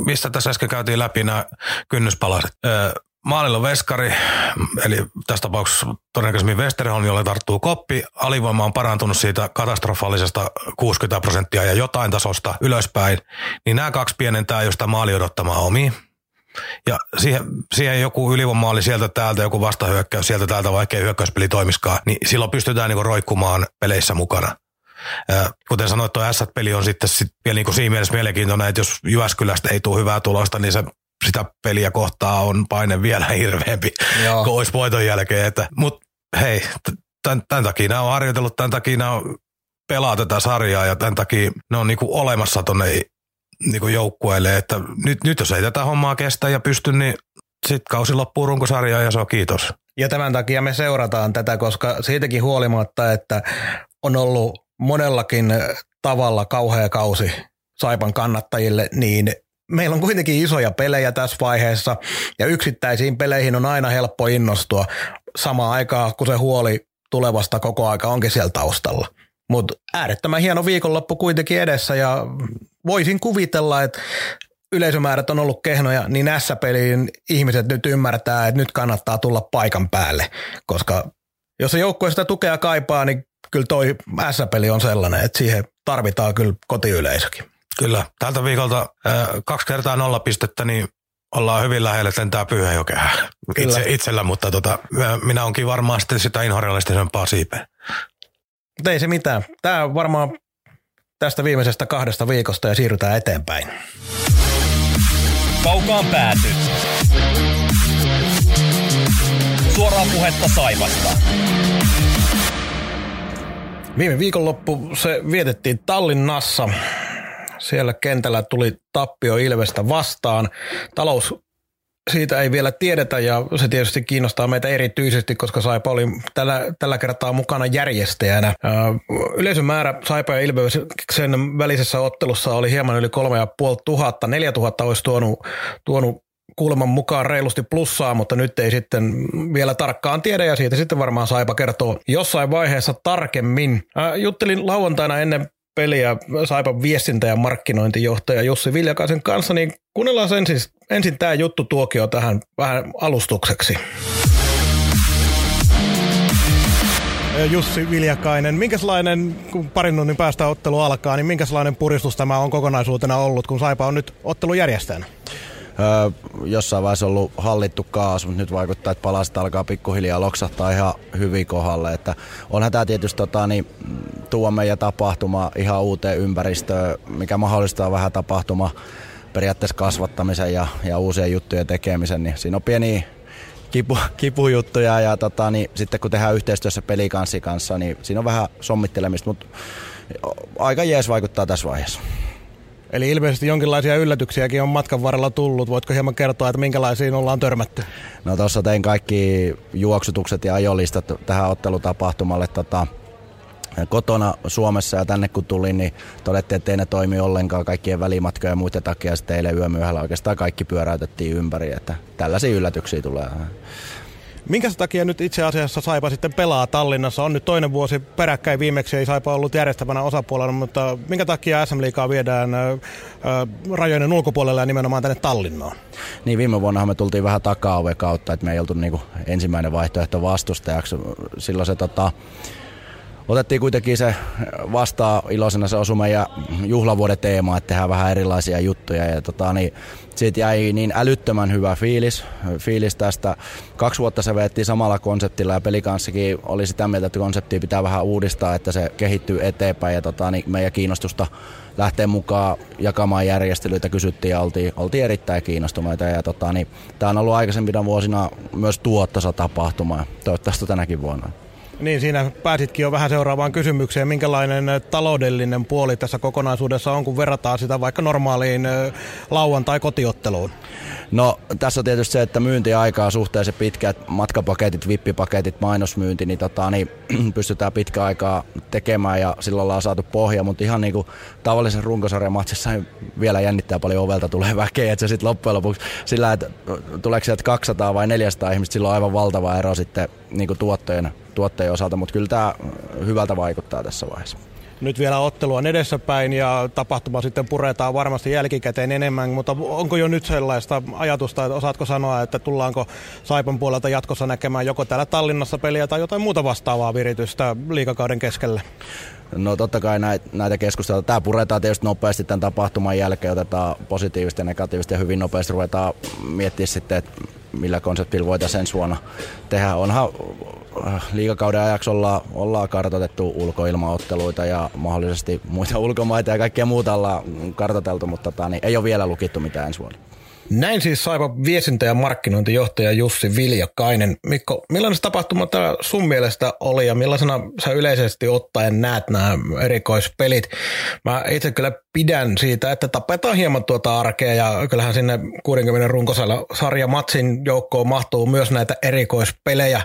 mistä tässä äsken käytiin läpi nämä kynnyspalaset. Öö, maalilla veskari, eli tässä tapauksessa todennäköisemmin Westerholm, jolle tarttuu koppi. Alivoima on parantunut siitä katastrofaalisesta 60 prosenttia ja jotain tasosta ylöspäin. Niin nämä kaksi pienentää josta maali odottamaan omiin. Ja siihen, siihen joku ylivoimaali sieltä täältä, joku vastahyökkäys sieltä täältä, vaikka ei hyökkäyspeli toimiskaan, niin silloin pystytään niinku roikkumaan peleissä mukana. Kuten sanoit, tuo S-peli on sitten sit vielä niin siinä mielessä mielenkiintoinen, että jos Jyväskylästä ei tule hyvää tulosta, niin se sitä peliä kohtaa on paine vielä hirveämpi Joo. kuin olisi voiton jälkeen. Mutta hei, tämän, tämän takia nämä on harjoitellut, tämän takia nämä on pelaa tätä sarjaa ja tämän takia ne on niinku olemassa tuonne niinku joukkueelle, että nyt, nyt jos ei tätä hommaa kestä ja pysty, niin sitten kausi loppuu runkosarjaa ja se on kiitos. Ja tämän takia me seurataan tätä, koska siitäkin huolimatta, että on ollut monellakin tavalla kauhea kausi Saipan kannattajille, niin meillä on kuitenkin isoja pelejä tässä vaiheessa ja yksittäisiin peleihin on aina helppo innostua samaan aikaan, kun se huoli tulevasta koko aika onkin siellä taustalla. Mutta äärettömän hieno viikonloppu kuitenkin edessä ja voisin kuvitella, että yleisömäärät on ollut kehnoja, niin S-peliin ihmiset nyt ymmärtää, että nyt kannattaa tulla paikan päälle, koska jos se joukkue sitä tukea kaipaa, niin kyllä toi S-peli on sellainen, että siihen tarvitaan kyllä kotiyleisökin. Kyllä, tältä viikolta äh, kaksi kertaa nolla pistettä, niin ollaan hyvin lähellä lentää Pyhäjokea Itse, itsellä, mutta tota, minä onkin varmaan sitten sitä inhorealistisempaa siipeä. Mutta ei se mitään. Tämä on varmaan tästä viimeisestä kahdesta viikosta ja siirrytään eteenpäin. Kaukaan pääty. Suoraa puhetta Saivasta. Viime viikonloppu se vietettiin Tallinnassa. Siellä kentällä tuli tappio Ilvestä vastaan. Talous siitä ei vielä tiedetä ja se tietysti kiinnostaa meitä erityisesti, koska Saipa oli tällä, tällä kertaa mukana järjestäjänä. Yleisömäärä Saipa ja Ilveksen välisessä ottelussa oli hieman yli 3500. 4000 olisi tuonut, tuonut kuuleman mukaan reilusti plussaa, mutta nyt ei sitten vielä tarkkaan tiedä ja siitä sitten varmaan Saipa kertoo jossain vaiheessa tarkemmin. Juttelin lauantaina ennen peliä Saipan viestintä- ja markkinointijohtaja Jussi Viljakaisen kanssa, niin kuunnellaan ensin, ensin tämä juttu tuokio tähän vähän alustukseksi. Jussi Viljakainen, minkälainen, kun parin tunnin päästä ottelu alkaa, niin minkälainen puristus tämä on kokonaisuutena ollut, kun Saipa on nyt ottelu järjestäjänä? Jossain vaiheessa ollut hallittu kaas, mutta nyt vaikuttaa, että palasta alkaa pikkuhiljaa loksahtaa ihan hyvin kohdalle. Että onhan tämä tietysti tota, niin, tuo meidän tapahtuma ihan uuteen ympäristöön, mikä mahdollistaa vähän tapahtuma periaatteessa kasvattamisen ja, ja uusien juttujen tekemisen. Niin siinä on pieni kipu, kipujuttuja ja tota, niin, sitten kun tehdään yhteistyössä pelikanssi kanssa, niin siinä on vähän sommittelemista, mutta aika jees vaikuttaa tässä vaiheessa. Eli ilmeisesti jonkinlaisia yllätyksiäkin on matkan varrella tullut. Voitko hieman kertoa, että minkälaisiin ollaan törmätty? No tuossa tein kaikki juoksutukset ja ajolistat tähän ottelutapahtumalle tota, kotona Suomessa ja tänne kun tulin, niin todettiin, että ei ne toimi ollenkaan kaikkien välimatkojen ja muiden takia. Sitten eilen yömyöhällä oikeastaan kaikki pyöräytettiin ympäri, että tällaisia yllätyksiä tulee. Minkä takia nyt itse asiassa Saipa sitten pelaa Tallinnassa? On nyt toinen vuosi peräkkäin viimeksi, ei Saipa ollut järjestävänä osapuolella, mutta minkä takia SM Liigaa viedään äh, rajojen ulkopuolelle ja nimenomaan tänne Tallinnaan? Niin viime vuonna me tultiin vähän takaa kautta, että me ei oltu niinku ensimmäinen vaihtoehto vastustajaksi. Silloin se tota, otettiin kuitenkin se vastaan iloisena se osui meidän juhlavuoden teema, että tehdään vähän erilaisia juttuja. Ja tota, niin, siitä jäi niin älyttömän hyvä fiilis, fiilis tästä. Kaksi vuotta se veettiin samalla konseptilla ja pelikanssakin oli sitä mieltä, että konseptia pitää vähän uudistaa, että se kehittyy eteenpäin ja tota, niin meidän kiinnostusta lähteä mukaan jakamaan järjestelyitä kysyttiin ja oltiin, oltiin erittäin kiinnostuneita. Ja tota, niin, tämä on ollut aikaisempina vuosina myös tuottosa tapahtuma ja toivottavasti tänäkin vuonna. Niin, siinä pääsitkin jo vähän seuraavaan kysymykseen. Minkälainen taloudellinen puoli tässä kokonaisuudessa on, kun verrataan sitä vaikka normaaliin lauantai kotiotteluun? No tässä on tietysti se, että myyntiaikaa suhteellisen pitkät matkapaketit, vippipaketit, mainosmyynti, niin, tota, niin pystytään pitkä aikaa tekemään ja silloin ollaan saatu pohja, mutta ihan niin kuin tavallisen runkosarjan matsissa niin vielä jännittää paljon ovelta tulee väkeä, että se sitten loppujen lopuksi sillä, että tuleeko sieltä 200 vai 400 ihmistä, silloin on aivan valtava ero sitten niin kuin tuottojen, tuottojen osalta, mutta kyllä tämä hyvältä vaikuttaa tässä vaiheessa. Nyt vielä ottelu on edessäpäin ja tapahtuma sitten puretaan varmasti jälkikäteen enemmän, mutta onko jo nyt sellaista ajatusta, että osaatko sanoa, että tullaanko Saipan puolelta jatkossa näkemään joko täällä Tallinnassa peliä tai jotain muuta vastaavaa viritystä liikakauden keskellä? No totta kai näitä, näitä keskusteluita. Tämä puretaan tietysti nopeasti tämän tapahtuman jälkeen, otetaan positiivista ja negatiivista ja hyvin nopeasti ruvetaan miettiä sitten, että millä konseptilla voitaisiin ensi vuonna tehdä. Onhan liikakauden ajaksi ollaan, ollaan kartoitettu ulkoilmaotteluita ja mahdollisesti muita ulkomaita ja kaikkea muuta ollaan kartoiteltu, mutta tota, niin ei ole vielä lukittu mitään ensi vuonna. Näin siis saiva viestintä- ja markkinointijohtaja Jussi Viljakainen. Mikko, millainen tapahtuma tämä sun mielestä oli ja millaisena sä yleisesti ottaen näet nämä erikoispelit? Mä itse kyllä pidän siitä, että tapetaan hieman tuota arkea ja kyllähän sinne 60 runkosella sarja matsin joukkoon mahtuu myös näitä erikoispelejä.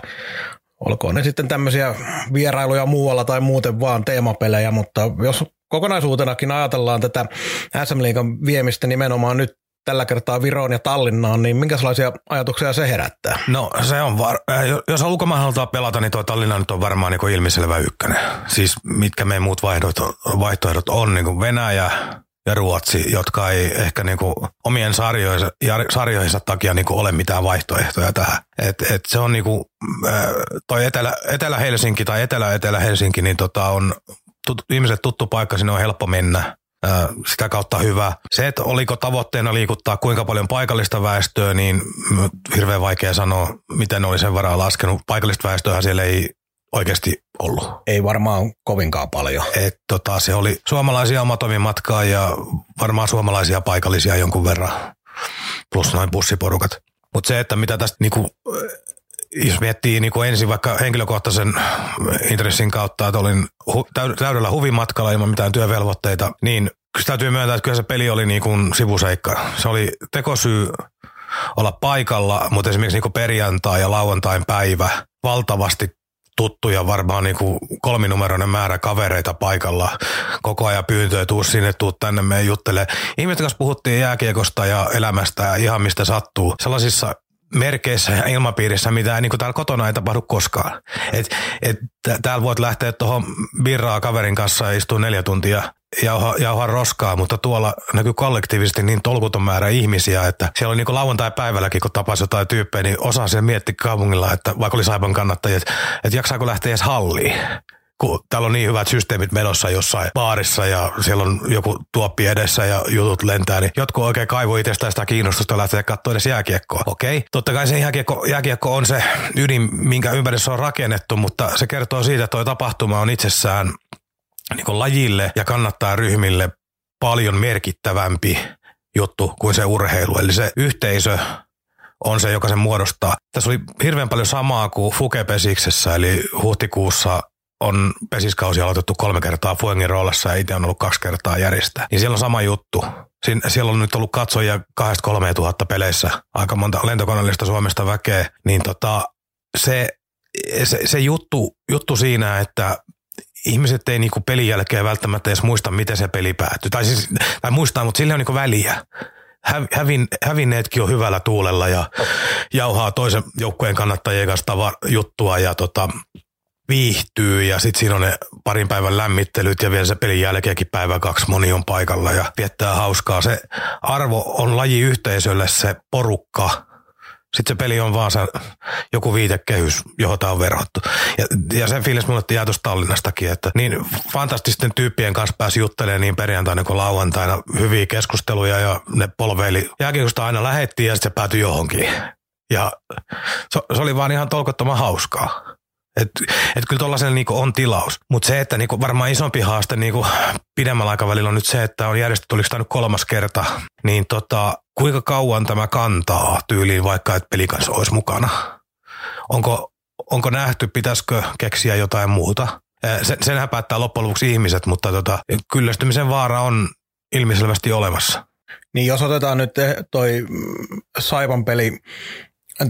Olkoon ne sitten tämmöisiä vierailuja muualla tai muuten vaan teemapelejä, mutta jos kokonaisuutenakin ajatellaan tätä SM Liigan viemistä nimenomaan nyt tällä kertaa Viroon ja Tallinnaan, niin minkälaisia ajatuksia se herättää? No se on, var- äh, jos ulkomaan halutaan pelata, niin tuo Tallinna nyt on varmaan niin ilmiselvä ykkönen. Siis mitkä meidän muut vaihtoehdot, vaihtoehdot on, niin kuin Venäjä ja Ruotsi, jotka ei ehkä niin kuin omien sarjoissa, sarjoissa takia niin kuin ole mitään vaihtoehtoja tähän. Et, et se on niin kuin, äh, toi Etelä, Etelä-Helsinki tai Etelä-Etelä-Helsinki, niin tota on tut, ihmiset tuttu paikka, sinne on helppo mennä sitä kautta hyvä. Se, että oliko tavoitteena liikuttaa kuinka paljon paikallista väestöä, niin hirveän vaikea sanoa, miten oli sen varaa laskenut. Paikallista väestöä siellä ei oikeasti ollut. Ei varmaan kovinkaan paljon. Et, tota, se oli suomalaisia matkaa ja varmaan suomalaisia paikallisia jonkun verran, plus noin bussiporukat. Mutta se, että mitä tästä niinku, jos miettii niin kuin ensin vaikka henkilökohtaisen intressin kautta, että olin hu- täydellä huvimatkalla ilman mitään työvelvoitteita, niin täytyy myöntää, että kyllä se peli oli niin kuin sivuseikka. Se oli tekosyy olla paikalla, mutta esimerkiksi niin kuin perjantai ja lauantain päivä valtavasti tuttuja, varmaan niin kuin kolminumeroinen määrä kavereita paikalla. Koko ajan pyyntöjä, tuu sinne, tuu tänne, me juttele. Ihmiset kanssa puhuttiin jääkiekosta ja elämästä ja ihan mistä sattuu. Sellaisissa merkeissä ja ilmapiirissä, mitä niin kuin täällä kotona ei tapahdu koskaan. Et, et, täällä voit lähteä tuohon birraa kaverin kanssa ja istua neljä tuntia jauha, jauha roskaa, mutta tuolla näkyy kollektiivisesti niin tolkuton määrä ihmisiä, että siellä oli niin lauantai-päivälläkin, kun tapasi jotain tyyppejä, niin osa siellä mietti kaupungilla, että vaikka oli Saipan kannattajia, että, että jaksaako lähteä edes halliin kun täällä on niin hyvät systeemit menossa jossain baarissa ja siellä on joku tuoppi edessä ja jutut lentää, niin jotkut oikein kaivu itsestään sitä kiinnostusta lähteä katsoa edes jääkiekkoa. Okei, totta kai se jääkiekko, jääkiekko on se ydin, minkä ympärissä on rakennettu, mutta se kertoo siitä, että tuo tapahtuma on itsessään niin lajille ja kannattaa ryhmille paljon merkittävämpi juttu kuin se urheilu. Eli se yhteisö on se, joka sen muodostaa. Tässä oli hirveän paljon samaa kuin Fukepesiksessä, eli huhtikuussa on pesiskausi aloitettu kolme kertaa Fuengin roolassa ja itse on ollut kaksi kertaa järjestää. Niin siellä on sama juttu. Siin, siellä on nyt ollut katsojia 2-3 tuhatta peleissä, aika monta lentokoneellista Suomesta väkeä, niin tota, se, se, se juttu, juttu siinä, että ihmiset ei niinku pelin jälkeen välttämättä edes muista, miten se peli päättyi. Tai, siis, tai muistaa, mutta sillä on niinku väliä. Hävin, hävinneetkin on hyvällä tuulella ja jauhaa toisen joukkueen kannattajien kanssa juttua ja tota, viihtyy ja sitten siinä on ne parin päivän lämmittelyt ja vielä se pelin jälkeenkin päivä kaksi moni on paikalla ja viettää hauskaa. Se arvo on laji yhteisölle se porukka, sitten se peli on vaan se joku viitekehys, johon tämä on verhottu. Ja, ja sen fiilis mulle jää tuosta Tallinnastakin, että niin fantastisten tyyppien kanssa pääsi juttelemaan niin perjantaina kuin lauantaina hyviä keskusteluja ja ne polveili. Jääkiekosta aina lähetti ja sitten se päätyi johonkin. Ja se, se oli vaan ihan tolkottoman hauskaa. Et, et kyllä tuollaisella niinku on tilaus. Mutta se, että niinku varmaan isompi haaste niinku pidemmällä aikavälillä on nyt se, että on järjestetty, oliko tämä nyt kolmas kerta, niin tota, kuinka kauan tämä kantaa tyyliin vaikka, että pelikansa olisi mukana? Onko, onko nähty, pitäisikö keksiä jotain muuta? Sen, senhän päättää loppujen lopuksi ihmiset, mutta tota, kyllästymisen vaara on ilmiselvästi olemassa. Niin jos otetaan nyt toi Saipan peli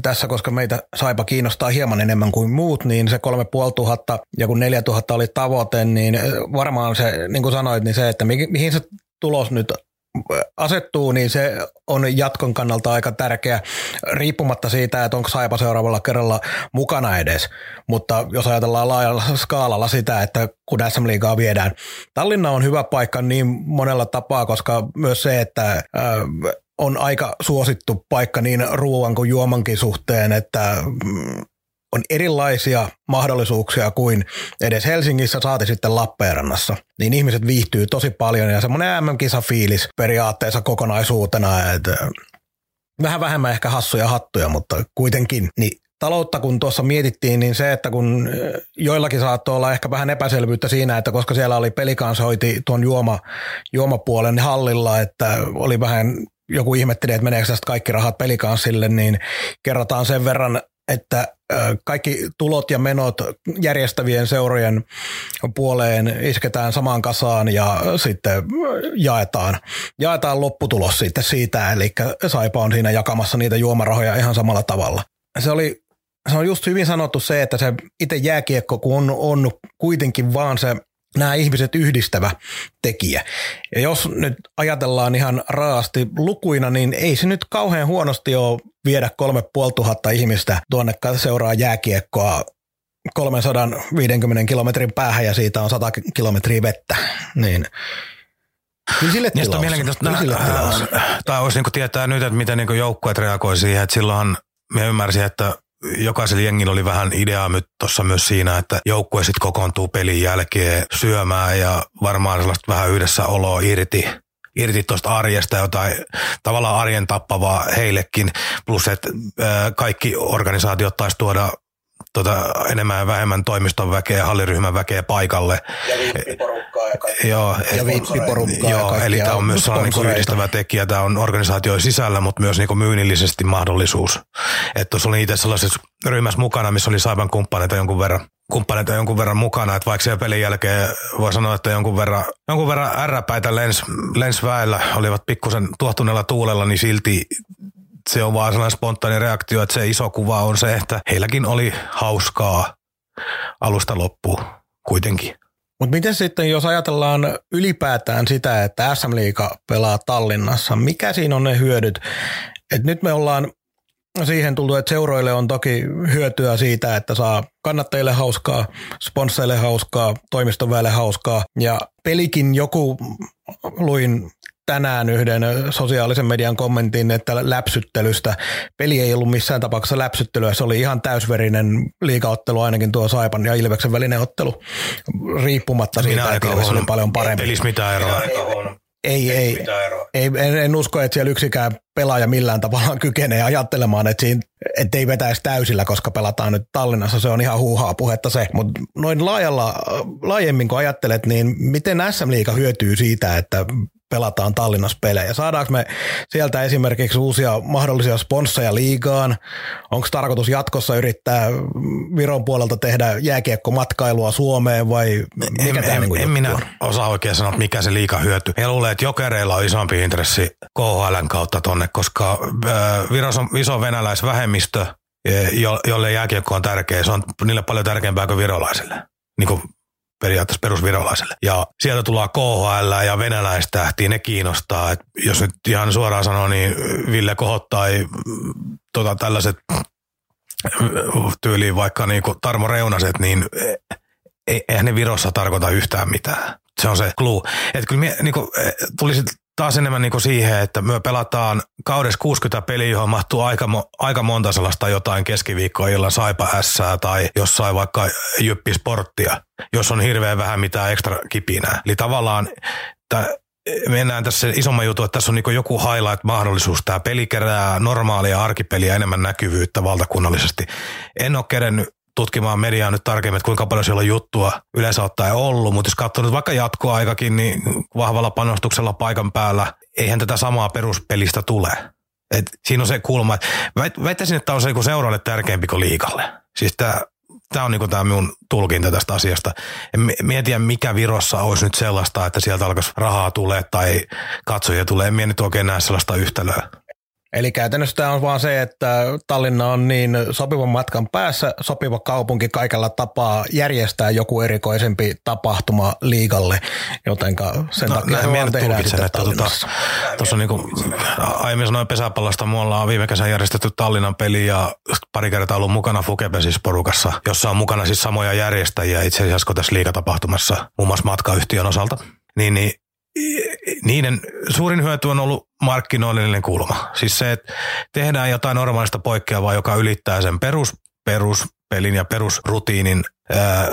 tässä, koska meitä Saipa kiinnostaa hieman enemmän kuin muut, niin se 3500 ja kun 4000 oli tavoite, niin varmaan se, niin kuin sanoit, niin se, että mihin se tulos nyt asettuu, niin se on jatkon kannalta aika tärkeä, riippumatta siitä, että onko Saipa seuraavalla kerralla mukana edes. Mutta jos ajatellaan laajalla skaalalla sitä, että kun SM Liigaa viedään, Tallinna on hyvä paikka niin monella tapaa, koska myös se, että on aika suosittu paikka niin ruoan kuin juomankin suhteen, että mm, on erilaisia mahdollisuuksia kuin edes Helsingissä saati sitten Lappeenrannassa. Niin ihmiset viihtyy tosi paljon ja semmoinen MM-kisafiilis periaatteessa kokonaisuutena, että vähän vähemmän ehkä hassuja hattuja, mutta kuitenkin. Niin taloutta kun tuossa mietittiin, niin se, että kun joillakin saattoi olla ehkä vähän epäselvyyttä siinä, että koska siellä oli pelikansa hoiti tuon juoma, juomapuolen hallilla, että oli vähän joku ihmetteli, että meneekö tästä kaikki rahat pelikanssille, niin kerrotaan sen verran, että kaikki tulot ja menot järjestävien seurojen puoleen isketään samaan kasaan ja sitten jaetaan, jaetaan lopputulos sitten siitä, eli Saipa on siinä jakamassa niitä juomarahoja ihan samalla tavalla. Se oli se on just hyvin sanottu se, että se itse jääkiekko, kun on, on kuitenkin vaan se nämä ihmiset yhdistävä tekijä. Ja jos nyt ajatellaan ihan raasti lukuina, niin ei se nyt kauhean huonosti ole viedä kolme tuhatta ihmistä tuonne seuraa jääkiekkoa 350 kilometrin päähän ja siitä on 100 kilometriä vettä. Niin Kyllä sille tilaus. Niin mielenkiintoista. Kyllä sille tilaus. Tai olisi niin tietää nyt, että miten niin joukkueet reagoi siihen, että silloin me ymmärsin, että jokaisella jengillä oli vähän ideaa tuossa myös siinä, että joukkue sitten kokoontuu pelin jälkeen syömään ja varmaan sellaista vähän yhdessä oloa irti irti tuosta arjesta jotain tavallaan arjen tappavaa heillekin. Plus, että kaikki organisaatiot taisi tuoda tuota, enemmän ja vähemmän toimiston väkeä, halliryhmän väkeä paikalle. Ja viippiporukkaa ja kaikkea. Joo, ja viippiporukkaa joo, ja eli tämä on myös sellainen niin yhdistävä tekijä. Tämä on organisaatio sisällä, mutta myös niin myynnillisesti mahdollisuus. Että tuossa oli itse sellaisessa ryhmässä mukana, missä oli Saiban kumppaneita jonkun verran kumppaneita jonkun verran mukana, että vaikka siellä pelin jälkeen voi sanoa, että jonkun verran, jonkun verran ärräpäitä lens, lensväellä olivat pikkusen tuottuneella tuulella, niin silti se on vaan sellainen spontaani reaktio, että se iso kuva on se, että heilläkin oli hauskaa alusta loppuun kuitenkin. Mutta miten sitten, jos ajatellaan ylipäätään sitä, että SM Liiga pelaa Tallinnassa, mikä siinä on ne hyödyt? Et nyt me ollaan siihen tultu, että seuroille on toki hyötyä siitä, että saa kannattajille hauskaa, sponsseille hauskaa, toimiston väelle hauskaa. Ja pelikin joku, luin tänään yhden sosiaalisen median kommentin, että läpsyttelystä. Peli ei ollut missään tapauksessa läpsyttelyä, se oli ihan täysverinen liikaottelu ainakin tuo Saipan ja Ilveksen välinen ottelu, riippumatta Minä siitä, että Ilves oli paljon parempi. Pelissä mitään eroa. Ei, ei, ei en, en, usko, että siellä yksikään pelaaja millään tavalla kykenee ajattelemaan, että, siinä, että ei vetäisi täysillä, koska pelataan nyt Tallinnassa. Se on ihan huuhaa puhetta se. Mutta noin laajalla, laajemmin kun ajattelet, niin miten SM Liiga hyötyy siitä, että pelataan Tallinnassa pelejä? Saadaanko me sieltä esimerkiksi uusia mahdollisia sponsseja liigaan? Onko tarkoitus jatkossa yrittää Viron puolelta tehdä jääkiekkomatkailua Suomeen vai mikä en, tämä en, niin en minä osaa oikein sanoa, mikä se liika hyöty. Ja luulen, että jokereilla on isompi intressi KHLn kautta tonne, koska äh, Viros on iso venäläisvähemmistö, jo, jolle jääkiekko on tärkeä. Se on niille paljon tärkeämpää kuin virolaisille. Niin kuin periaatteessa perusvirolaiselle. Ja sieltä tullaan KHL ja venäläistähtiä, ne kiinnostaa. Et jos nyt ihan suoraan sanoo, niin Ville Kohot tai tota, tällaiset tyyliin vaikka niin Tarmo Reunaset, niin eihän ne Virossa tarkoita yhtään mitään. Se on se clue. Että kyllä mie, niin kuin, tulisi taas enemmän niin kuin siihen, että me pelataan kaudessa 60 peliä, johon mahtuu aika, aika monta sellaista jotain keskiviikkoa illan saipa ässää tai jossain vaikka jyppisporttia, jos on hirveän vähän mitään ekstra kipinää. Eli tavallaan t- mennään tässä isomman jutun, että tässä on niin joku highlight-mahdollisuus. Tämä peli kerää normaalia arkipeliä enemmän näkyvyyttä valtakunnallisesti. En ole kerennyt tutkimaan mediaa nyt tarkemmin, että kuinka paljon siellä on juttua yleensä ottaen ollut, mutta jos katsoo nyt vaikka jatkoaikakin, niin vahvalla panostuksella paikan päällä, eihän tätä samaa peruspelistä tule. Et siinä on se kulma, että väittäisin, että tämä on se niin seuraalle tärkeämpi kuin liikalle. Siis tämä Tämä on niin tämä minun tulkinta tästä asiasta. En mietiä, mikä Virossa olisi nyt sellaista, että sieltä alkaisi rahaa tulee tai katsoja tulee. En mieti oikein näe sellaista yhtälöä. Eli käytännössä tämä on vaan se, että Tallinna on niin sopivan matkan päässä, sopiva kaupunki kaikella tapaa järjestää joku erikoisempi tapahtuma liigalle, joten sen no, takia me tehdään sitä että tuota, Tuossa niin kuin aiemmin sanoin pesäpallosta, mulla on viime kesän järjestetty Tallinnan peli ja pari kertaa ollut mukana Fukepesis porukassa, jossa on mukana siis samoja järjestäjiä itse asiassa kuin tässä liigatapahtumassa, muun muassa matkayhtiön osalta. Niin, niin niiden suurin hyöty on ollut markkinoillinen kulma. Siis se, että tehdään jotain normaalista poikkeavaa, joka ylittää sen perus, peruspelin ja perusrutiinin ää,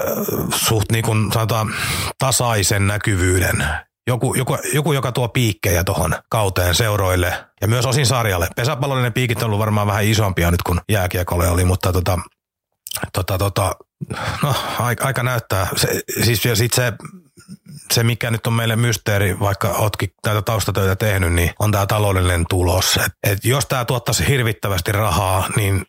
suht niin kuin sanotaan tasaisen näkyvyyden. Joku, joku, joku, joka tuo piikkejä tuohon kauteen seuroille ja myös osin sarjalle. Pesäpallollinen piikit on ollut varmaan vähän isompia nyt kuin jääkiekolle oli, mutta tota, tota, tota, no, aika, aika näyttää. Se, siis ja sit se se, mikä nyt on meille mysteeri, vaikka ootkin näitä taustatöitä tehnyt, niin on tämä taloudellinen tulos. Et, et jos tämä tuottaisi hirvittävästi rahaa, niin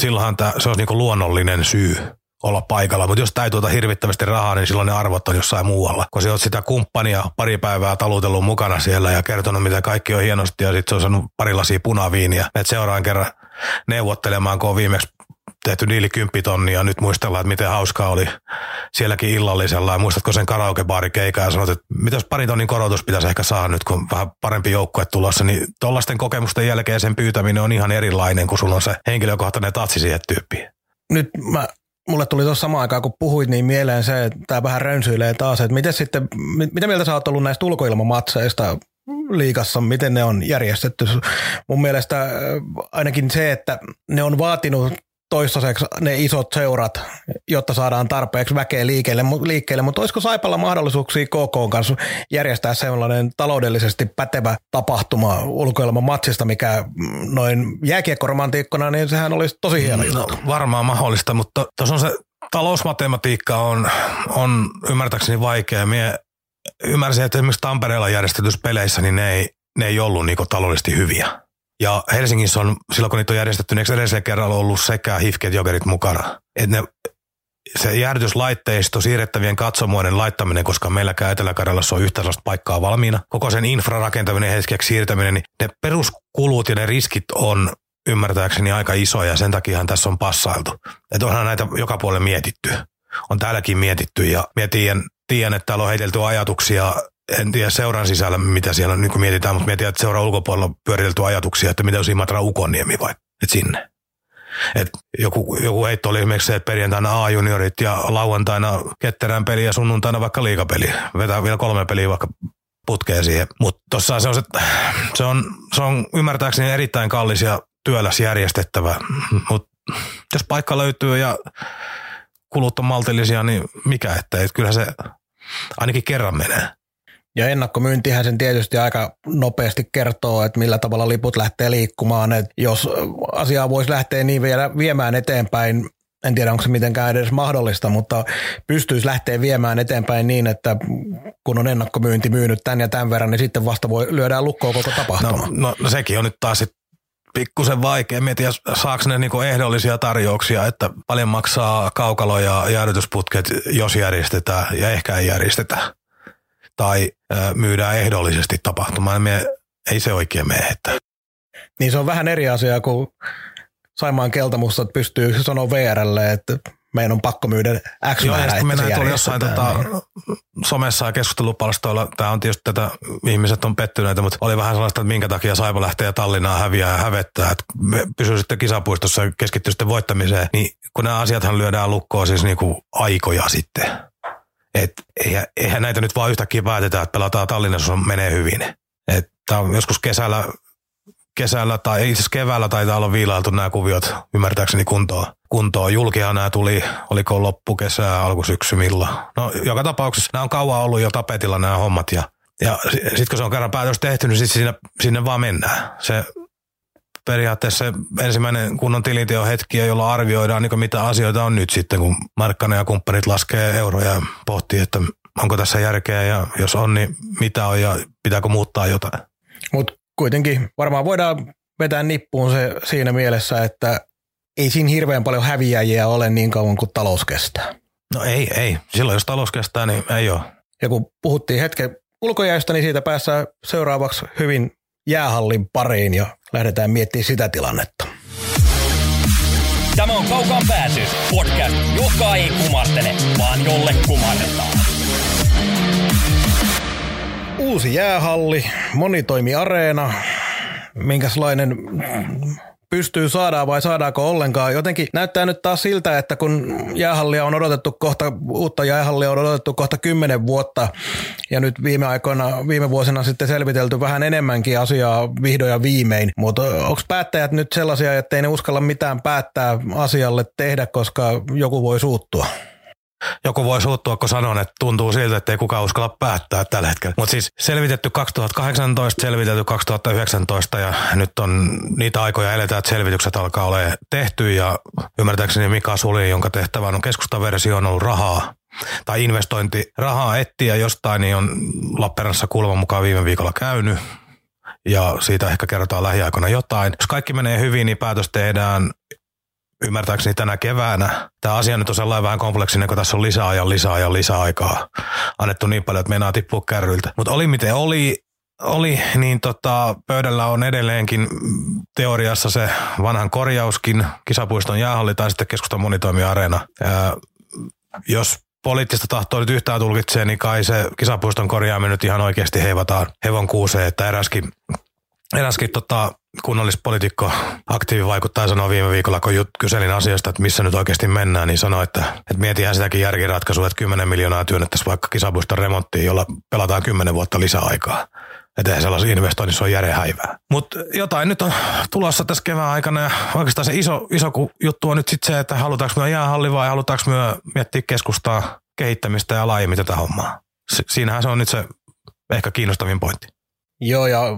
silloinhan tää, se olisi niinku luonnollinen syy olla paikalla. Mutta jos tämä ei tuota hirvittävästi rahaa, niin silloin ne arvot on jossain muualla. Kun sä oot sitä kumppania pari päivää talutellut mukana siellä ja kertonut, mitä kaikki on hienosti ja sitten se on saanut pari lasia punaviiniä. Et seuraan kerran neuvottelemaan, kun on viimeksi tehty diili kymppitonnia nyt muistellaan, että miten hauskaa oli sielläkin illallisella. Ja muistatko sen karaokebaarikeikan ja sanoit, että mitä jos pari tonnin korotus pitäisi ehkä saada nyt, kun vähän parempi joukkue tulossa, niin tuollaisten kokemusten jälkeen sen pyytäminen on ihan erilainen, kun sulla on se henkilökohtainen tatsi siihen tyyppiin. Nyt mä mulle tuli tuossa samaan aikaan, kun puhuit, niin mieleen se, että tämä vähän rönsyilee taas, että miten sitten, mitä mieltä sä oot ollut näistä ulkoilmamatseista liikassa, miten ne on järjestetty? Mun mielestä ainakin se, että ne on vaatinut toistaiseksi ne isot seurat, jotta saadaan tarpeeksi väkeä liikkeelle, liikkeelle. mutta olisiko Saipalla mahdollisuuksia KK kanssa järjestää sellainen taloudellisesti pätevä tapahtuma ulkoilman matsista, mikä noin jääkiekkoromantiikkona, niin sehän olisi tosi hieno no, varmaan mahdollista, mutta tuossa on se talousmatematiikka on, on ymmärtääkseni vaikea. Mie ymmärsin, että esimerkiksi Tampereella järjestetyissä peleissä, niin ne ei, ne ei ollut niin taloudellisesti hyviä ja Helsingissä on, silloin kun niitä on järjestetty, niin edellisellä kerralla ollut sekä hifket jokerit mukana. Että ne, se jäähdytyslaitteisto, siirrettävien katsomoiden laittaminen, koska meilläkään Etelä-Karjalassa on yhtä sellaista paikkaa valmiina. Koko sen infrarakentaminen hetkeksi siirtäminen, niin ne peruskulut ja ne riskit on ymmärtääkseni aika isoja, sen takiahan tässä on passailtu. Että onhan näitä joka puolella mietitty. On täälläkin mietitty ja tiedän, tiedän, että täällä on heitelty ajatuksia en tiedä seuran sisällä, mitä siellä niin mietitään, mutta mietin, että seuran ulkopuolella on pyöritelty ajatuksia, että mitä olisi Imatra Ukoniemi vai, että sinne. Et joku, joku heitto oli esimerkiksi se, että perjantaina A-juniorit ja lauantaina ketterään peli ja sunnuntaina vaikka liikapeli. Vetää vielä kolme peliä vaikka putkeen siihen. Mutta tuossa se on, se, se, on, se on ymmärtääkseni erittäin kallis ja työläs järjestettävä. Mutta jos paikka löytyy ja kulut on maltillisia, niin mikä ettei. Et kyllähän se ainakin kerran menee. Ja ennakkomyyntihän sen tietysti aika nopeasti kertoo, että millä tavalla liput lähtee liikkumaan. Että jos asiaa voisi lähteä niin vielä viemään eteenpäin, en tiedä onko se mitenkään edes mahdollista, mutta pystyisi lähteä viemään eteenpäin niin, että kun on ennakkomyynti myynyt tämän ja tämän verran, niin sitten vasta voi lyödään lukkoon koko tapahtuma. No, no, no sekin on nyt taas sit pikkusen vaikea miettiä, saako ne niinku ehdollisia tarjouksia, että paljon maksaa kaukalo ja jäädytysputket, jos järjestetään ja ehkä ei järjestetä. Tai ö, myydään ehdollisesti tapahtumaan. Me, ei se oikein mene. Että. Niin se on vähän eri asia, kun Saimaan keltamustat pystyy sanoa VRlle, että meidän on pakko myydä X Joo, määrä, ja sitten että mennään tuolla jossain tota, somessa ja keskustelupalstoilla. Tämä on tietysti tätä, ihmiset on pettyneitä, mutta oli vähän sellaista, että minkä takia Saipa lähtee Tallinnaan häviää ja hävettää. Että me pysyy sitten kisapuistossa ja keskittyy sitten voittamiseen. Niin kun nämä asiathan lyödään lukkoon siis niinku aikoja sitten. Et eihän, eihän näitä nyt vaan yhtäkkiä päätetä, että pelataan Tallinnassa, jos menee hyvin. Et tää on joskus kesällä, kesällä tai itse keväällä taitaa olla viilailtu nämä kuviot ymmärtääkseni kuntoon. kuntoon. Julkihan nämä tuli, oliko loppukesää, alkusyksy milloin. No joka tapauksessa nämä on kauan ollut jo tapetilla nämä hommat ja, ja sitten kun se on kerran päätös tehty, niin sitten sinne, sinne vaan mennään. Se periaatteessa se ensimmäinen kunnon tilinteon hetki, jolla arvioidaan niin mitä asioita on nyt sitten, kun Markkanen ja kumppanit laskee euroja ja pohtii, että onko tässä järkeä ja jos on, niin mitä on ja pitääkö muuttaa jotain. Mutta kuitenkin varmaan voidaan vetää nippuun se siinä mielessä, että ei siinä hirveän paljon häviäjiä ole niin kauan kuin talous kestää. No ei, ei. Silloin jos talous kestää, niin ei ole. Ja kun puhuttiin hetken ulkojäästä, niin siitä päässään seuraavaksi hyvin jäähallin pariin ja lähdetään miettimään sitä tilannetta. Tämä on Kaukaan pääty, podcast, joka ei kumartele, vaan jolle kumarretaan. Uusi jäähalli, monitoimiareena, minkälainen pystyy saadaan vai saadaanko ollenkaan. Jotenkin näyttää nyt taas siltä, että kun jäähallia on odotettu kohta, uutta jäähallia on odotettu kohta kymmenen vuotta ja nyt viime aikoina, viime vuosina sitten selvitelty vähän enemmänkin asiaa vihdoin ja viimein. Mutta onko päättäjät nyt sellaisia, että ei ne uskalla mitään päättää asialle tehdä, koska joku voi suuttua? Joku voi suuttua, kun sanon, että tuntuu siltä, että ei kukaan uskalla päättää tällä hetkellä. Mutta siis selvitetty 2018, selvitetty 2019 ja nyt on niitä aikoja eletään, että selvitykset alkaa olla tehty ja ymmärtääkseni Mika Suli, jonka tehtävä on keskustaversio, on ollut rahaa tai investointi rahaa etsiä jostain, niin on Lappeenrannassa kuuleman mukaan viime viikolla käynyt ja siitä ehkä kerrotaan lähiaikoina jotain. Jos kaikki menee hyvin, niin päätös tehdään ymmärtääkseni tänä keväänä. Tämä asia nyt on sellainen vähän kompleksinen, kun tässä on lisää ja lisää ja lisää aikaa annettu niin paljon, että meinaa tippua kärryiltä. Mutta oli miten oli, oli, niin tota, pöydällä on edelleenkin teoriassa se vanhan korjauskin, kisapuiston jäähalli tai sitten keskustan monitoimiareena. Ää, jos poliittista tahtoa nyt yhtään tulkitsee, niin kai se kisapuiston korjaaminen nyt ihan oikeasti heivataan hevon kuuseen, että eräskin, eräskin tota, kunnallispolitiikko aktiivivaikuttaja sanoi viime viikolla, kun jut, kyselin asiasta, että missä nyt oikeasti mennään, niin sanoi, että, että mietitään sitäkin järkiratkaisua, että 10 miljoonaa työnnettäisiin vaikka kisapuiston remonttiin, jolla pelataan 10 vuotta lisäaikaa. Että eihän sellaisen investoinnissa ole järjen häivää. Mutta jotain nyt on tulossa tässä kevään aikana ja oikeastaan se iso, iso juttu on nyt sitten se, että halutaanko me jäähalli vai halutaanko me miettiä keskustaa kehittämistä ja laajemmin tätä hommaa. Si- siinähän se on nyt se ehkä kiinnostavin pointti. Joo, ja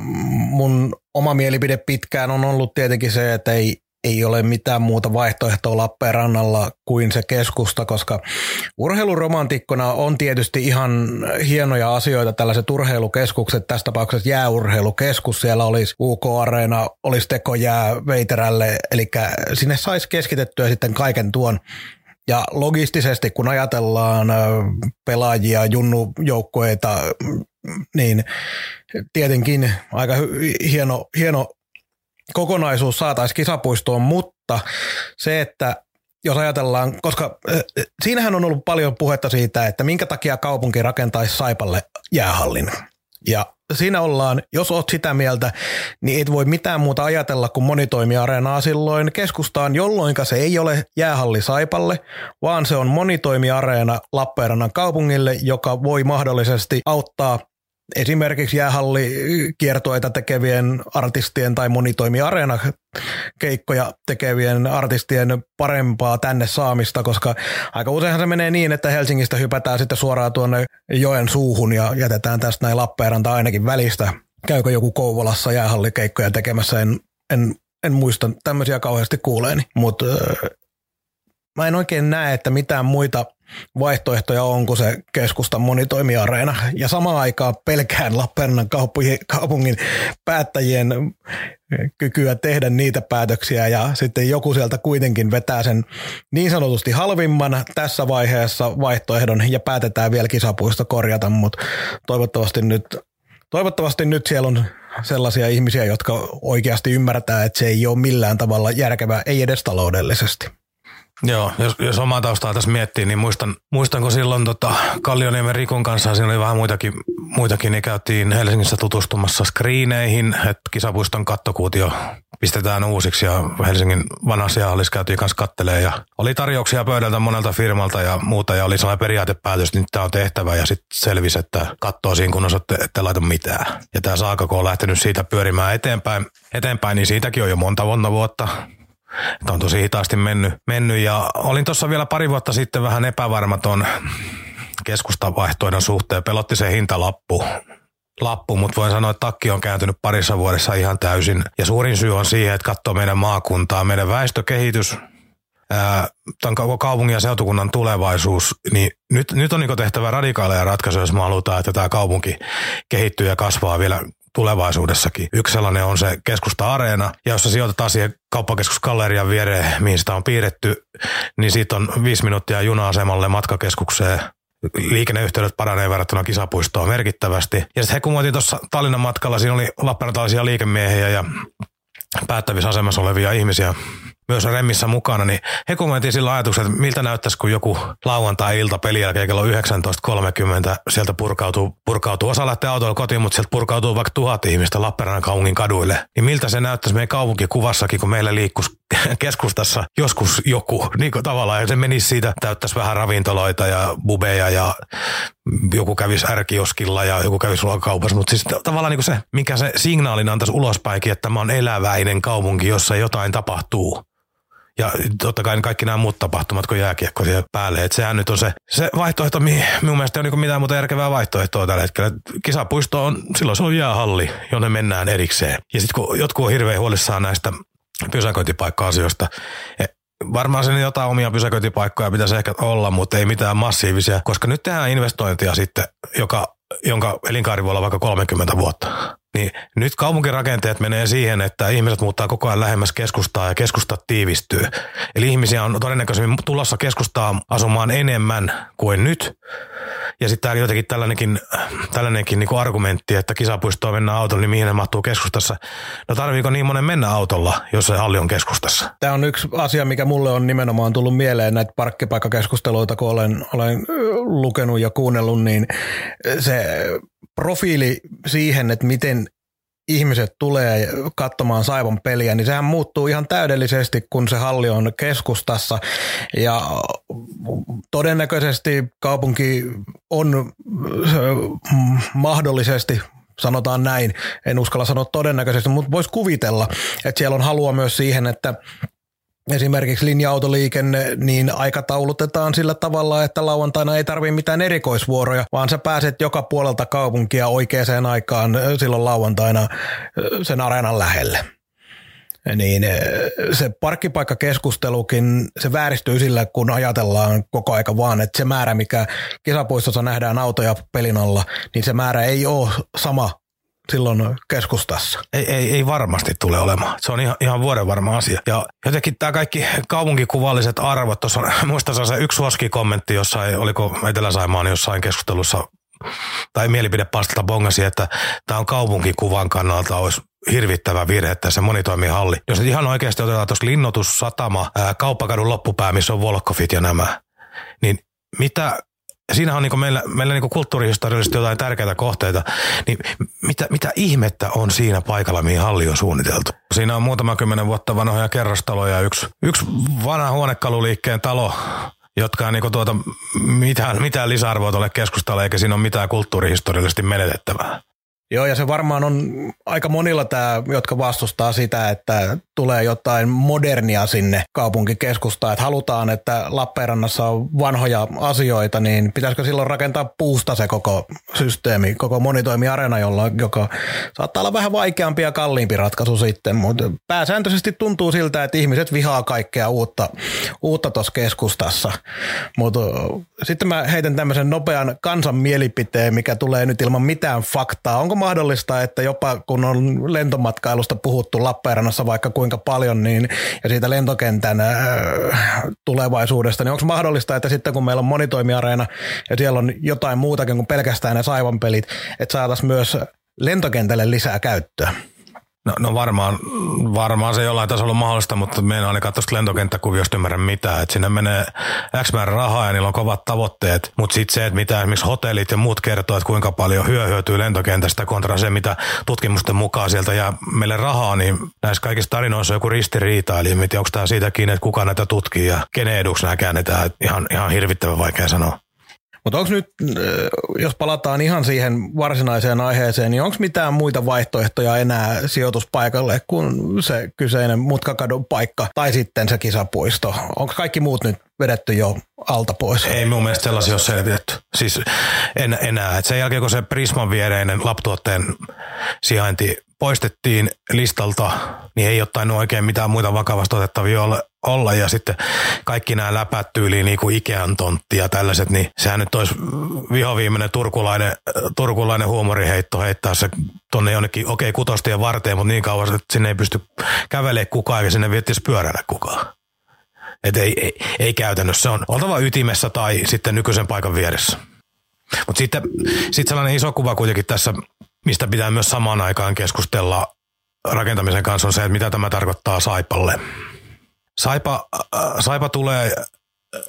mun oma mielipide pitkään on ollut tietenkin se, että ei, ei ole mitään muuta vaihtoehtoa Lappeenrannalla kuin se keskusta, koska urheiluromantikkona on tietysti ihan hienoja asioita tällaiset urheilukeskukset, tässä tapauksessa jääurheilukeskus, siellä olisi UK-areena, olisi tekojää Veiterälle, eli sinne saisi keskitettyä sitten kaiken tuon. Ja logistisesti, kun ajatellaan pelaajia, junnujoukkueita, niin tietenkin aika hieno, hieno kokonaisuus saataisiin kisapuistoon, mutta se, että jos ajatellaan, koska siinähän on ollut paljon puhetta siitä, että minkä takia kaupunki rakentaisi Saipalle jäähallin. Ja siinä ollaan, jos oot sitä mieltä, niin et voi mitään muuta ajatella kuin monitoimiareenaa silloin keskustaan, jolloin se ei ole jäähalli Saipalle, vaan se on monitoimiareena Lappeenrannan kaupungille, joka voi mahdollisesti auttaa esimerkiksi jäähallikiertoita tekevien artistien tai monitoimiareena keikkoja tekevien artistien parempaa tänne saamista, koska aika useinhan se menee niin, että Helsingistä hypätään sitten suoraan tuonne joen suuhun ja jätetään tästä näin Lappeenranta ainakin välistä. Käykö joku Kouvolassa jäähallikeikkoja tekemässä, en, en, en muista. Tämmöisiä kauheasti kuuleeni, mutta mä en oikein näe, että mitään muita vaihtoehtoja on kuin se keskustan monitoimiareena. Ja samaan aikaan pelkään Lappeenrannan kaupungin päättäjien kykyä tehdä niitä päätöksiä ja sitten joku sieltä kuitenkin vetää sen niin sanotusti halvimman tässä vaiheessa vaihtoehdon ja päätetään vielä kisapuista korjata, mutta toivottavasti nyt, toivottavasti nyt siellä on sellaisia ihmisiä, jotka oikeasti ymmärtää, että se ei ole millään tavalla järkevää, ei edes taloudellisesti. Joo, jos, jos omaa taustaa tässä miettii, niin muistan, muistanko silloin tota Kallioniemen Rikon kanssa, siinä oli vähän muitakin, muitakin niin käytiin Helsingissä tutustumassa screeneihin, että kisapuiston kattokuutio pistetään uusiksi ja Helsingin vanhassa jahallissa käytiin kanssa kattelee ja oli tarjouksia pöydältä monelta firmalta ja muuta ja oli sellainen periaatepäätös, että tämä on tehtävä ja sitten selvisi, että kattoo siinä kunnossa, että ette laita mitään. Ja tämä saaka, kun on lähtenyt siitä pyörimään eteenpäin, eteenpäin, niin siitäkin on jo monta monta vuotta että on tosi hitaasti mennyt, mennyt ja olin tuossa vielä pari vuotta sitten vähän epävarmaton keskustavaihtoehdon suhteen. Pelotti se hintalappu, lappu, mutta voin sanoa, että takki on kääntynyt parissa vuodessa ihan täysin. Ja suurin syy on siihen, että katsoo meidän maakuntaa, meidän väestökehitys, tämän koko kaupungin ja seutukunnan tulevaisuus, niin nyt, nyt on niin tehtävä radikaaleja ratkaisuja, jos me halutaan, että tämä kaupunki kehittyy ja kasvaa vielä tulevaisuudessakin. Yksi sellainen on se keskusta-areena, ja jos se sijoitetaan siihen kauppakeskuskallerian viereen, mihin sitä on piirretty, niin siitä on viisi minuuttia juna-asemalle matkakeskukseen liikenneyhteydet paranee verrattuna kisapuistoon merkittävästi. Ja sitten he kun tuossa Tallinnan matkalla, siinä oli lappeenrantalaisia liikemiehiä ja päättävissä asemassa olevia ihmisiä myös Remmissä mukana, niin he kommentin sillä ajatuksen, että miltä näyttäisi, kun joku lauantai-ilta peli jälkeen kello 19.30 sieltä purkautuu, purkautuu. Osa lähtee autolla kotiin, mutta sieltä purkautuu vaikka tuhat ihmistä Lappeenrannan kaupungin kaduille. Niin miltä se näyttäisi meidän kaupunkikuvassakin, kun meillä liikkuisi keskustassa joskus joku. Niin kuin tavallaan se menisi siitä, täyttäisi vähän ravintoloita ja bubeja ja joku kävisi ärkioskilla ja joku kävisi ruokakaupassa. Mutta siis tavallaan niin se, mikä se signaalin antaisi ulospäinkin, että tämä on eläväinen kaupunki, jossa jotain tapahtuu. Ja totta kai kaikki nämä muut tapahtumat, kun jääkiekko siihen päälle. Että sehän nyt on se, se vaihtoehto, mihin minun mielestä ei ole niin mitään muuta järkevää vaihtoehtoa tällä hetkellä. Kisapuisto on, silloin se on jäähalli, jonne mennään erikseen. Ja sitten kun jotkut on hirveän huolissaan näistä pysäköintipaikka-asioista, e, Varmaan sen jotain omia pysäköintipaikkoja pitäisi ehkä olla, mutta ei mitään massiivisia, koska nyt tehdään investointia sitten, joka, jonka elinkaari voi olla vaikka 30 vuotta. Niin nyt kaupunkirakenteet menee siihen, että ihmiset muuttaa koko ajan lähemmäs keskustaa ja keskusta tiivistyy. Eli ihmisiä on todennäköisemmin tulossa keskustaa asumaan enemmän kuin nyt. Ja sitten täällä jotenkin tällainenkin, tällainenkin niin argumentti, että kisapuistoon mennään autolla, niin mihin ne mahtuu keskustassa. No tarviiko niin monen mennä autolla, jos se halli on keskustassa? Tämä on yksi asia, mikä mulle on nimenomaan tullut mieleen näitä parkkipaikkakeskusteluita, kun olen, olen lukenut ja kuunnellut, niin se profiili siihen, että miten ihmiset tulee katsomaan Saivon peliä, niin sehän muuttuu ihan täydellisesti, kun se halli on keskustassa. Ja todennäköisesti kaupunki on mahdollisesti sanotaan näin, en uskalla sanoa todennäköisesti, mutta voisi kuvitella, että siellä on halua myös siihen, että esimerkiksi linja-autoliikenne, niin aikataulutetaan sillä tavalla, että lauantaina ei tarvitse mitään erikoisvuoroja, vaan sä pääset joka puolelta kaupunkia oikeaan aikaan silloin lauantaina sen areenan lähelle. Niin se parkkipaikkakeskustelukin, se vääristyy sillä, kun ajatellaan koko aika vaan, että se määrä, mikä kisapuistossa nähdään autoja pelin alla, niin se määrä ei ole sama silloin keskustassa? Ei, ei, ei varmasti tule olemaan. Se on ihan, ihan vuoden varma asia. Ja jotenkin tämä kaikki kaupunkikuvalliset arvot, tuossa muistan se yksi kommentti jossain, oliko Etelä-Saimaan jossain keskustelussa tai mielipidepastalta bongasi, että tämä on kaupunkikuvan kannalta olisi hirvittävä virhe tässä monitoimihalli. Jos nyt ihan oikeasti otetaan tuossa linnoitus, satama, ää, kauppakadun loppupää, missä on Volkofit ja nämä, niin mitä siinä on niin meillä, meillä niin kulttuurihistoriallisesti jotain tärkeitä kohteita, niin mitä, mitä ihmettä on siinä paikalla, mihin halli on suunniteltu? Siinä on muutama kymmenen vuotta vanhoja kerrostaloja, yksi, yksi vanha huonekaluliikkeen talo, jotka ei niin tuota, mitään, mitään lisäarvoa ole keskustalla, eikä siinä ole mitään kulttuurihistoriallisesti menetettävää. Joo, ja se varmaan on aika monilla tämä, jotka vastustaa sitä, että tulee jotain modernia sinne kaupunkikeskustaan, että halutaan, että Lappeenrannassa on vanhoja asioita, niin pitäisikö silloin rakentaa puusta se koko systeemi, koko monitoimiarena, jolla, joka saattaa olla vähän vaikeampi ja kalliimpi ratkaisu sitten, mutta pääsääntöisesti tuntuu siltä, että ihmiset vihaa kaikkea uutta uutta keskustassa. Mutta sitten mä heitän tämmöisen nopean kansan mielipiteen, mikä tulee nyt ilman mitään faktaa. Onko mahdollista, että jopa kun on lentomatkailusta puhuttu Lappeenrannassa vaikka kuinka paljon, niin ja siitä lentokentän äh, tulevaisuudesta, niin onko mahdollista, että sitten kun meillä on monitoimiareena ja siellä on jotain muutakin kuin pelkästään ne saivan pelit, että saataisiin myös lentokentälle lisää käyttöä? No, no varmaan, varmaan se jollain tasolla on mahdollista, mutta me en ainakaan tuosta lentokenttäkuviosta ymmärrä mitään. Et sinne menee X määrä rahaa ja niillä on kovat tavoitteet, mutta sitten se, että mitä esimerkiksi hotellit ja muut kertoo, että kuinka paljon hyö hyötyy lentokentästä kontra se, mitä tutkimusten mukaan sieltä jää meille rahaa, niin näissä kaikissa tarinoissa on joku ristiriita. Eli onko tämä siitä kiinni, että kuka näitä tutkii ja kenen eduksi nämä käännetään. Ihan, ihan hirvittävän vaikea sanoa. Mutta onko nyt, äh, jos palataan ihan siihen varsinaiseen aiheeseen, niin onko mitään muita vaihtoehtoja enää sijoituspaikalle kuin se kyseinen mutkakadun paikka tai sitten se kisapuisto? Onko kaikki muut nyt vedetty jo alta pois? Ei mun mielestä sellaisia ole selvitetty. Siis en, enää. Et sen jälkeen kun se Prisman viereinen laptuotteen sijainti poistettiin listalta, niin ei ottaen oikein mitään muita vakavasti otettavia ole, olla. Ja sitten kaikki nämä läpät tyyliin niin kuin Ikean tontti ja tällaiset, niin sehän nyt olisi vihoviimeinen turkulainen, turkulainen huumoriheitto heittää se tonne jonnekin, okei okay, kutostien varteen, mutta niin kauan, että sinne ei pysty kävelemään kukaan eikä sinne viettisi pyöräillä kukaan. Et ei, ei, ei käytännössä. On oltava ytimessä tai sitten nykyisen paikan vieressä. Mutta sitten sit sellainen iso kuva kuitenkin tässä mistä pitää myös samaan aikaan keskustella rakentamisen kanssa on se, että mitä tämä tarkoittaa Saipalle. Saipa, äh, Saipa tulee äh,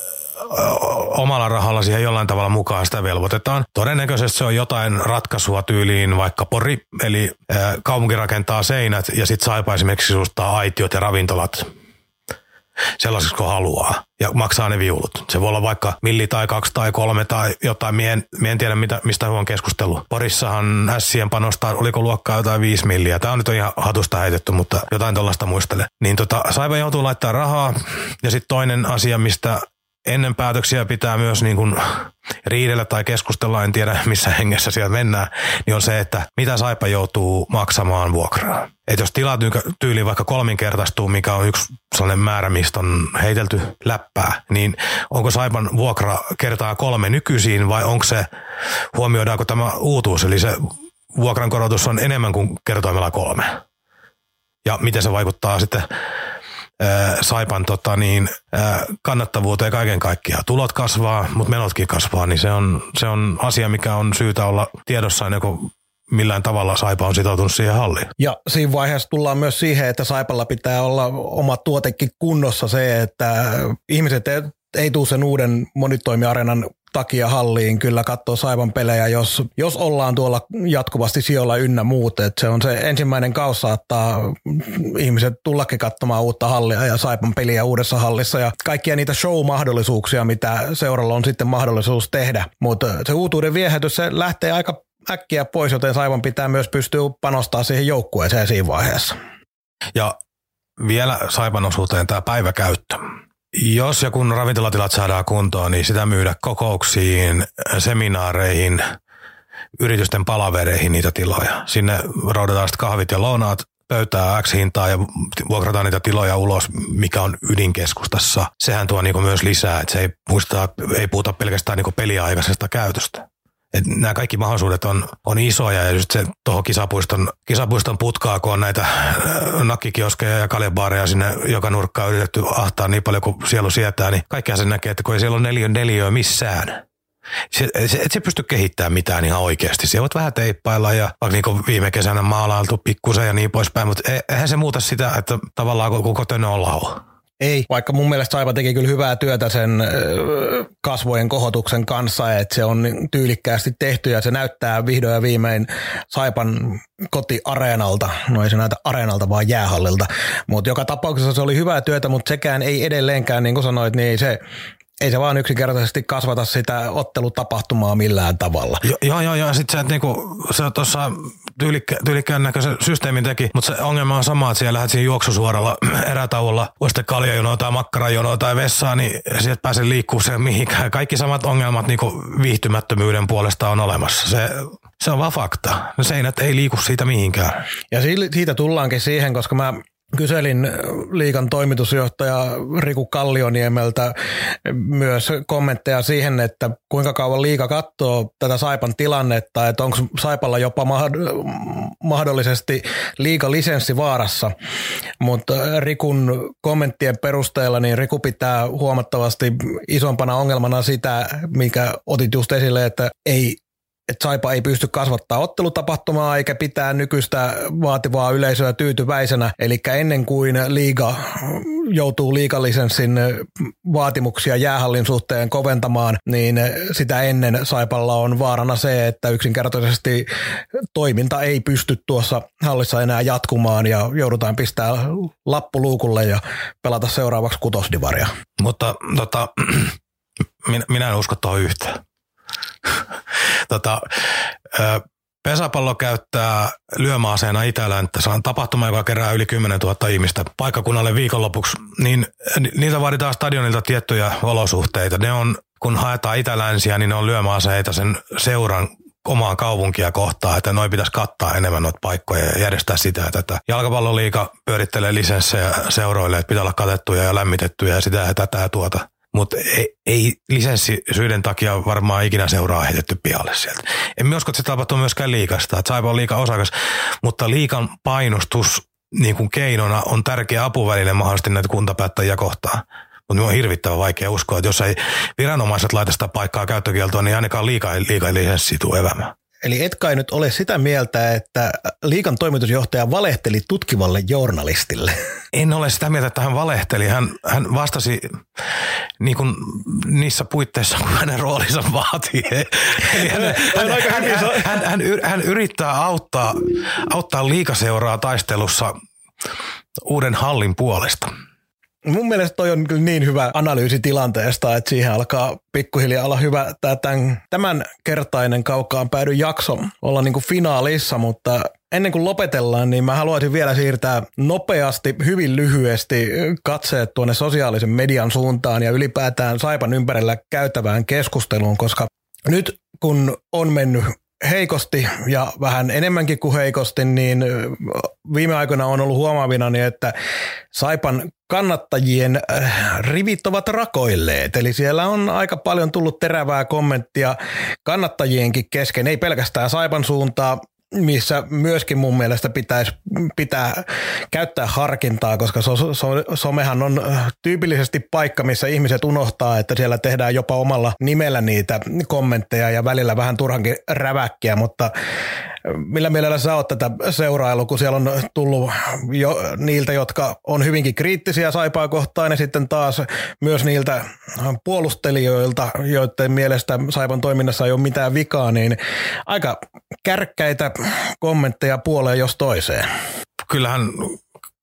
omalla rahalla siihen jollain tavalla mukaan sitä velvoitetaan. Todennäköisesti se on jotain ratkaisua tyyliin vaikka Pori, eli äh, kaupunki rakentaa seinät ja sitten Saipa esimerkiksi sisustaa aitiot ja ravintolat sellaisiksi kuin haluaa ja maksaa ne viulut. Se voi olla vaikka milli tai kaksi tai kolme tai jotain. Mien, mien tiedä, mitä, mistä on keskustellut. Porissahan Sien panosta, oliko luokkaa jotain viisi milliä. Tämä on nyt ihan hatusta heitetty, mutta jotain tuollaista muistele. Niin tota, Saipa joutuu laittaa rahaa. Ja sitten toinen asia, mistä ennen päätöksiä pitää myös niin kuin riidellä tai keskustella, en tiedä missä hengessä siellä mennään, niin on se, että mitä Saipa joutuu maksamaan vuokraa. Että jos tilat tyyli vaikka kolminkertaistuu, mikä on yksi sellainen määrä, mistä on heitelty läppää, niin onko Saipan vuokra kertaa kolme nykyisiin vai onko se, huomioidaanko tämä uutuus, eli se vuokran korotus on enemmän kuin kertoimella kolme. Ja miten se vaikuttaa sitten Saipan tota, niin, kannattavuuteen kaiken kaikkiaan. Tulot kasvaa, mutta menotkin kasvaa, niin se on, se on asia, mikä on syytä olla tiedossa ennen kuin millään tavalla Saipa on sitoutunut siihen halliin. Ja siinä vaiheessa tullaan myös siihen, että Saipalla pitää olla oma tuotekin kunnossa se, että ihmiset ei, ei tule sen uuden monitoimiarenan takia halliin kyllä katsoa Saivan pelejä, jos, jos ollaan tuolla jatkuvasti sijoilla ynnä muut. Et se on se ensimmäinen kaus saattaa ihmiset tullakin katsomaan uutta hallia ja Saipan peliä uudessa hallissa ja kaikkia niitä show-mahdollisuuksia, mitä seuralla on sitten mahdollisuus tehdä. Mutta se uutuuden viehätys, se lähtee aika äkkiä pois, joten Saivan pitää myös pystyä panostaa siihen joukkueeseen siinä vaiheessa. Ja vielä Saipan osuuteen tämä päiväkäyttö. Jos ja kun ravintolatilat saadaan kuntoon, niin sitä myydä kokouksiin, seminaareihin, yritysten palavereihin niitä tiloja. Sinne roudataan sitten kahvit ja lounaat pöytää X-hintaa ja vuokrataan niitä tiloja ulos, mikä on ydinkeskustassa. Sehän tuo niinku myös lisää, että se ei, muista, ei puhuta pelkästään niinku peliaikaisesta käytöstä. Et nämä kaikki mahdollisuudet on, on isoja ja just se tuohon kisapuiston, kisapuiston putkaa, kun on näitä äh, nakkikioskeja ja kaljabaareja sinne joka nurkkaan yritetty ahtaa niin paljon kuin sielu sietää, niin kaikkea se näkee, että kun ei siellä ole neljön neliöä missään. Se, se, et se pysty kehittämään mitään ihan oikeasti. Se voit vähän teippailla ja vaikka niin viime kesänä maalailtu pikkusen ja niin poispäin, mutta e, eihän se muuta sitä, että tavallaan koko tönö on laho. Ei, vaikka mun mielestä Saipa teki kyllä hyvää työtä sen kasvojen kohotuksen kanssa, että se on tyylikkäästi tehty ja se näyttää vihdoin ja viimein Saipan kotiareenalta, no ei se näytä areenalta vaan jäähallilta, mutta joka tapauksessa se oli hyvää työtä, mutta sekään ei edelleenkään, niin kuin sanoit, niin se ei se vaan yksinkertaisesti kasvata sitä ottelutapahtumaa millään tavalla. Jo, joo, joo, joo. Sitten se, että niinku, se tuossa tyylikkä, tyylikkään näköisen systeemin teki, mutta se ongelma on sama, että siellä lähdet siinä juoksusuoralla erätauolla, sitten kaljajonoa tai makkarajonoa tai vessaa, niin sieltä pääsee liikkuu se mihinkään. Kaikki samat ongelmat niinku viihtymättömyyden puolesta on olemassa. Se, se on vaan fakta. Ne seinät ei liiku siitä mihinkään. Ja siitä tullaankin siihen, koska mä Kyselin liikan toimitusjohtaja Riku Kallioniemeltä myös kommentteja siihen, että kuinka kauan liika katsoo tätä Saipan tilannetta, että onko Saipalla jopa mahdollisesti liika lisenssi vaarassa. Mutta Rikun kommenttien perusteella niin Riku pitää huomattavasti isompana ongelmana sitä, mikä otit just esille, että ei että Saipa ei pysty kasvattaa ottelutapahtumaa eikä pitää nykyistä vaativaa yleisöä tyytyväisenä. Eli ennen kuin liiga joutuu liikalisenssin vaatimuksia jäähallin suhteen koventamaan, niin sitä ennen Saipalla on vaarana se, että yksinkertaisesti toiminta ei pysty tuossa hallissa enää jatkumaan ja joudutaan pistää lappu luukulle ja pelata seuraavaksi kutosdivaria. Mutta tota, minä, minä en usko tuohon yhtään tota, Pesäpallo käyttää lyömäaseena Itälänttä. Se on tapahtuma, joka kerää yli 10 000 ihmistä paikkakunnalle viikonlopuksi. Niin niiltä vaaditaan stadionilta tiettyjä olosuhteita. Ne on, kun haetaan Itälänsiä, niin ne on lyömäaseita sen seuran omaa kaupunkia kohtaan, että noin pitäisi kattaa enemmän noita paikkoja ja järjestää sitä ja tätä. Jalkapalloliika pyörittelee lisenssejä seuroille, että pitää olla katettuja ja lämmitettyjä ja sitä ja tätä ja tuota mutta ei, ei lisenssisyiden takia varmaan ikinä seuraa heitetty pihalle sieltä. En usko, että se tapahtuu myöskään liikasta, että Saipa on liika osakas, mutta liikan painostus niin kuin keinona on tärkeä apuväline mahdollisesti näitä kuntapäättäjiä kohtaan. Mutta on hirvittävän vaikea uskoa, että jos ei viranomaiset laita sitä paikkaa käyttökieltoon, niin ainakaan liika, liika lisenssi tule evämään. Eli et kai nyt ole sitä mieltä, että liikan toimitusjohtaja valehteli tutkivalle journalistille? En ole sitä mieltä, että hän valehteli. Hän, hän vastasi niin kuin niissä puitteissa, kun hänen roolinsa vaatii. Eli hän, hän, hän, hän, hän, hän yrittää auttaa, auttaa liikaseuraa taistelussa uuden hallin puolesta. Mun mielestä toi on kyllä niin hyvä analyysi tilanteesta, että siihen alkaa pikkuhiljaa olla hyvä tämän, tämän kertainen kaukaan päädy jakso olla niin kuin finaalissa, mutta ennen kuin lopetellaan, niin mä haluaisin vielä siirtää nopeasti, hyvin lyhyesti katseet tuonne sosiaalisen median suuntaan ja ylipäätään Saipan ympärillä käytävään keskusteluun, koska nyt kun on mennyt heikosti ja vähän enemmänkin kuin heikosti, niin viime aikoina on ollut huomaavina, niin että Saipan kannattajien rivit ovat rakoilleet. Eli siellä on aika paljon tullut terävää kommenttia kannattajienkin kesken, ei pelkästään Saipan suuntaa, missä myöskin mun mielestä pitäisi pitää käyttää harkintaa, koska so, so, somehan on tyypillisesti paikka, missä ihmiset unohtaa, että siellä tehdään jopa omalla nimellä niitä kommentteja ja välillä vähän turhankin räväkkiä, mutta millä mielellä sä oot tätä seurailu, kun siellä on tullut jo niiltä, jotka on hyvinkin kriittisiä saipaa kohtaan ja sitten taas myös niiltä puolustelijoilta, joiden mielestä saipan toiminnassa ei ole mitään vikaa, niin aika kärkkäitä kommentteja puoleen jos toiseen. Kyllähän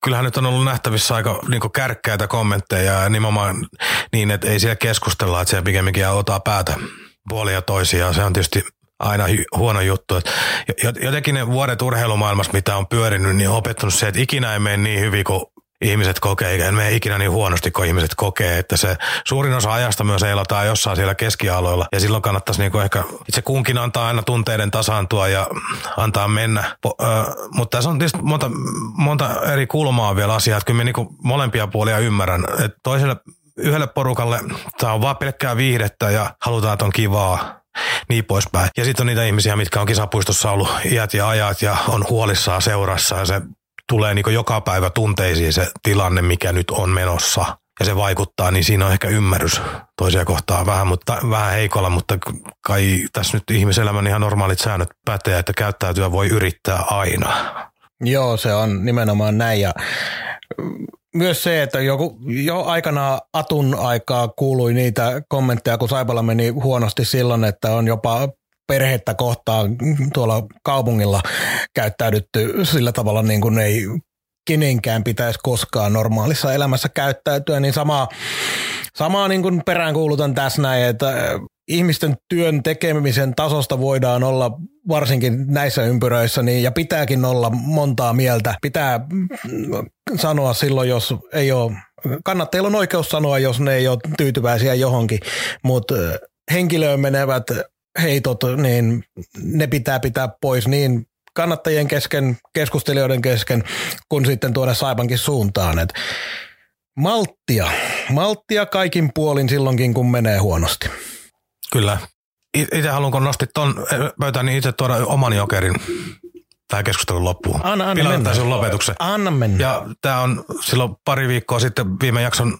kyllähän nyt on ollut nähtävissä aika niin kärkkäitä kommentteja ja nimenomaan niin, että ei siellä keskustella, että siellä pikemminkin ottaa päätä puolia toisiaan. Se on tietysti aina huono juttu. Jotenkin ne vuodet urheilumaailmassa, mitä on pyörinyt, niin on opettanut se, että ikinä ei mene niin hyvin kuin ihmiset kokee, eikä mene ikinä niin huonosti kuin ihmiset kokee, että se suurin osa ajasta myös eilataan jossain siellä keskialoilla ja silloin kannattaisi niinku ehkä itse kunkin antaa aina tunteiden tasaantua ja antaa mennä. Po, ö, mutta tässä on tietysti monta, monta eri kulmaa vielä asiaa, että kyllä mä niinku molempia puolia ymmärrän. Että toiselle yhdelle porukalle tämä on vaan pelkkää viihdettä ja halutaan, että on kivaa niin poispäin. Ja sitten on niitä ihmisiä, mitkä on kisapuistossa ollut iät ja ajat ja on huolissaan seurassa ja se tulee niin joka päivä tunteisiin se tilanne, mikä nyt on menossa ja se vaikuttaa, niin siinä on ehkä ymmärrys toisia kohtaa vähän, mutta, vähän heikolla, mutta kai tässä nyt ihmiselämän ihan normaalit säännöt pätee, että käyttäytyä voi yrittää aina. Joo, se on nimenomaan näin ja myös se, että joku, jo aikana Atun aikaa kuului niitä kommentteja, kun Saipala meni huonosti silloin, että on jopa perhettä kohtaan tuolla kaupungilla käyttäydytty sillä tavalla niin kuin ei kenenkään pitäisi koskaan normaalissa elämässä käyttäytyä, niin samaa, samaa niin kuin peräänkuulutan tässä näin, että ihmisten työn tekemisen tasosta voidaan olla varsinkin näissä ympyröissä, niin, ja pitääkin olla montaa mieltä. Pitää sanoa silloin, jos ei ole, kannattajilla on oikeus sanoa, jos ne ei ole tyytyväisiä johonkin, mutta henkilöön menevät heitot, niin ne pitää pitää pois niin kannattajien kesken, keskustelijoiden kesken, kun sitten tuoda Saipankin suuntaan. Et malttia, malttia kaikin puolin silloinkin, kun menee huonosti. Kyllä. Itse haluan, kun nostit ton pöytään, niin itse tuoda oman jokerin tähän keskustelun loppuun. Anna, anna mennä. sun lopetuksen. Anna mennä. Ja tämä on silloin pari viikkoa sitten viime jakson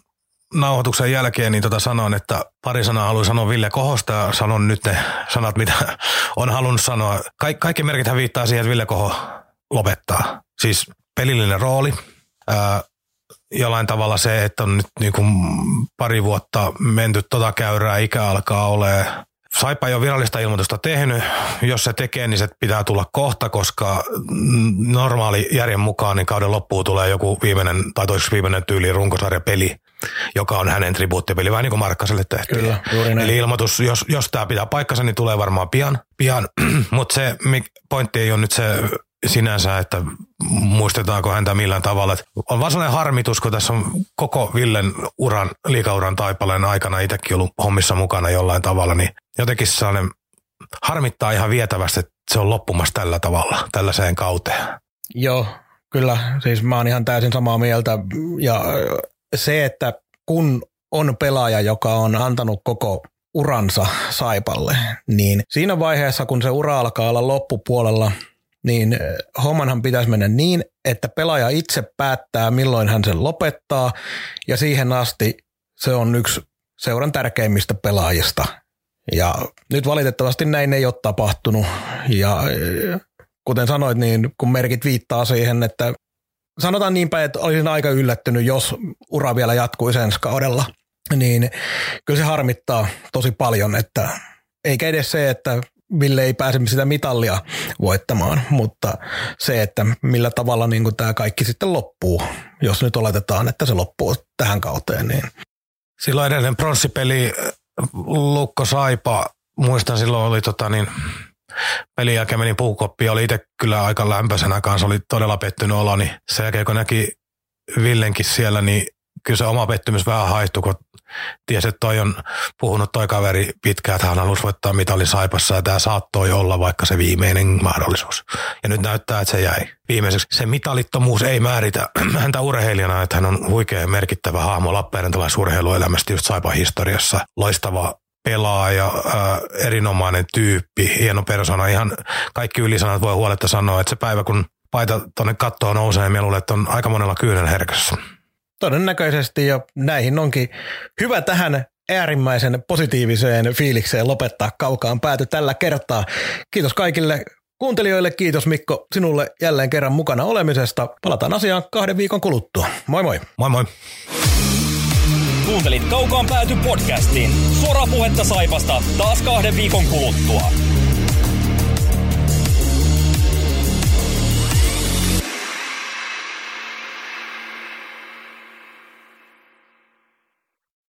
nauhoituksen jälkeen niin tota sanoin, että pari sanaa haluan sanoa Ville Kohosta ja sanon nyt ne sanat, mitä on halunnut sanoa. Kaik- kaikki merkit viittaa siihen, että Ville Koho lopettaa. Siis pelillinen rooli, ää, jollain tavalla se, että on nyt niin kuin pari vuotta menty tota käyrää, ikä alkaa ole. Saipa ei ole virallista ilmoitusta tehnyt. Jos se tekee, niin se pitää tulla kohta, koska normaali järjen mukaan niin kauden loppuun tulee joku viimeinen tai toiseksi viimeinen tyyli runkosarjapeli joka on hänen tribuuttipeli, vähän niin kuin Markkaselle tehtiin. Kyllä, juuri näin. Eli ilmoitus, jos, jos tämä pitää paikkansa, niin tulee varmaan pian. pian. Mutta se pointti ei ole nyt se sinänsä, että muistetaanko häntä millään tavalla. Et on vaan sellainen harmitus, kun tässä on koko Villen uran, liikauran taipaleen aikana itsekin ollut hommissa mukana jollain tavalla, niin jotenkin sellainen harmittaa ihan vietävästi, että se on loppumassa tällä tavalla, tällaiseen kauteen. Joo, kyllä. Siis mä oon ihan täysin samaa mieltä ja se, että kun on pelaaja, joka on antanut koko uransa Saipalle, niin siinä vaiheessa, kun se ura alkaa olla loppupuolella, niin eh, hommanhan pitäisi mennä niin, että pelaaja itse päättää, milloin hän sen lopettaa, ja siihen asti se on yksi seuran tärkeimmistä pelaajista. Ja nyt valitettavasti näin ei ole tapahtunut, ja eh, kuten sanoit, niin kun merkit viittaa siihen, että sanotaan niin päin, että olisin aika yllättynyt, jos ura vielä jatkuisi ensi kaudella. Niin kyllä se harmittaa tosi paljon, että eikä edes se, että Ville ei pääse sitä mitallia voittamaan, mutta se, että millä tavalla niin tämä kaikki sitten loppuu, jos nyt oletetaan, että se loppuu tähän kauteen. Niin. Silloin edellinen pronssipeli Lukko Saipa, muistan silloin oli tota niin, pelin jälkeen menin puukoppiin, oli itse kyllä aika lämpöisenä kanssa, oli todella pettynyt olo, niin sen jälkeen kun näki Villenkin siellä, niin kyllä se oma pettymys vähän haihtui, kun tiesi, että toi on puhunut toi kaveri pitkään, että hän halusi voittaa mitalin Saipassa ja tämä saattoi olla vaikka se viimeinen mahdollisuus. Ja nyt näyttää, että se jäi viimeiseksi. Se mitalittomuus ei määritä häntä urheilijana, että hän on huikea merkittävä hahmo Lappeenrantalais urheiluelämästä just Saipan historiassa. Loistava pelaaja, ää, erinomainen tyyppi, hieno persona. Ihan kaikki ylisanat voi huoletta sanoa, että se päivä kun paita tuonne kattoon nousee, niin että on aika monella kyynel herkässä. Todennäköisesti ja näihin onkin hyvä tähän äärimmäisen positiiviseen fiilikseen lopettaa kaukaan pääty tällä kertaa. Kiitos kaikille kuuntelijoille, kiitos Mikko sinulle jälleen kerran mukana olemisesta. Palataan asiaan kahden viikon kuluttua. Moi moi. Moi moi. Kuuntelit Kaukaan pääty podcastin. Suoraa puhetta Saipasta taas kahden viikon kuluttua.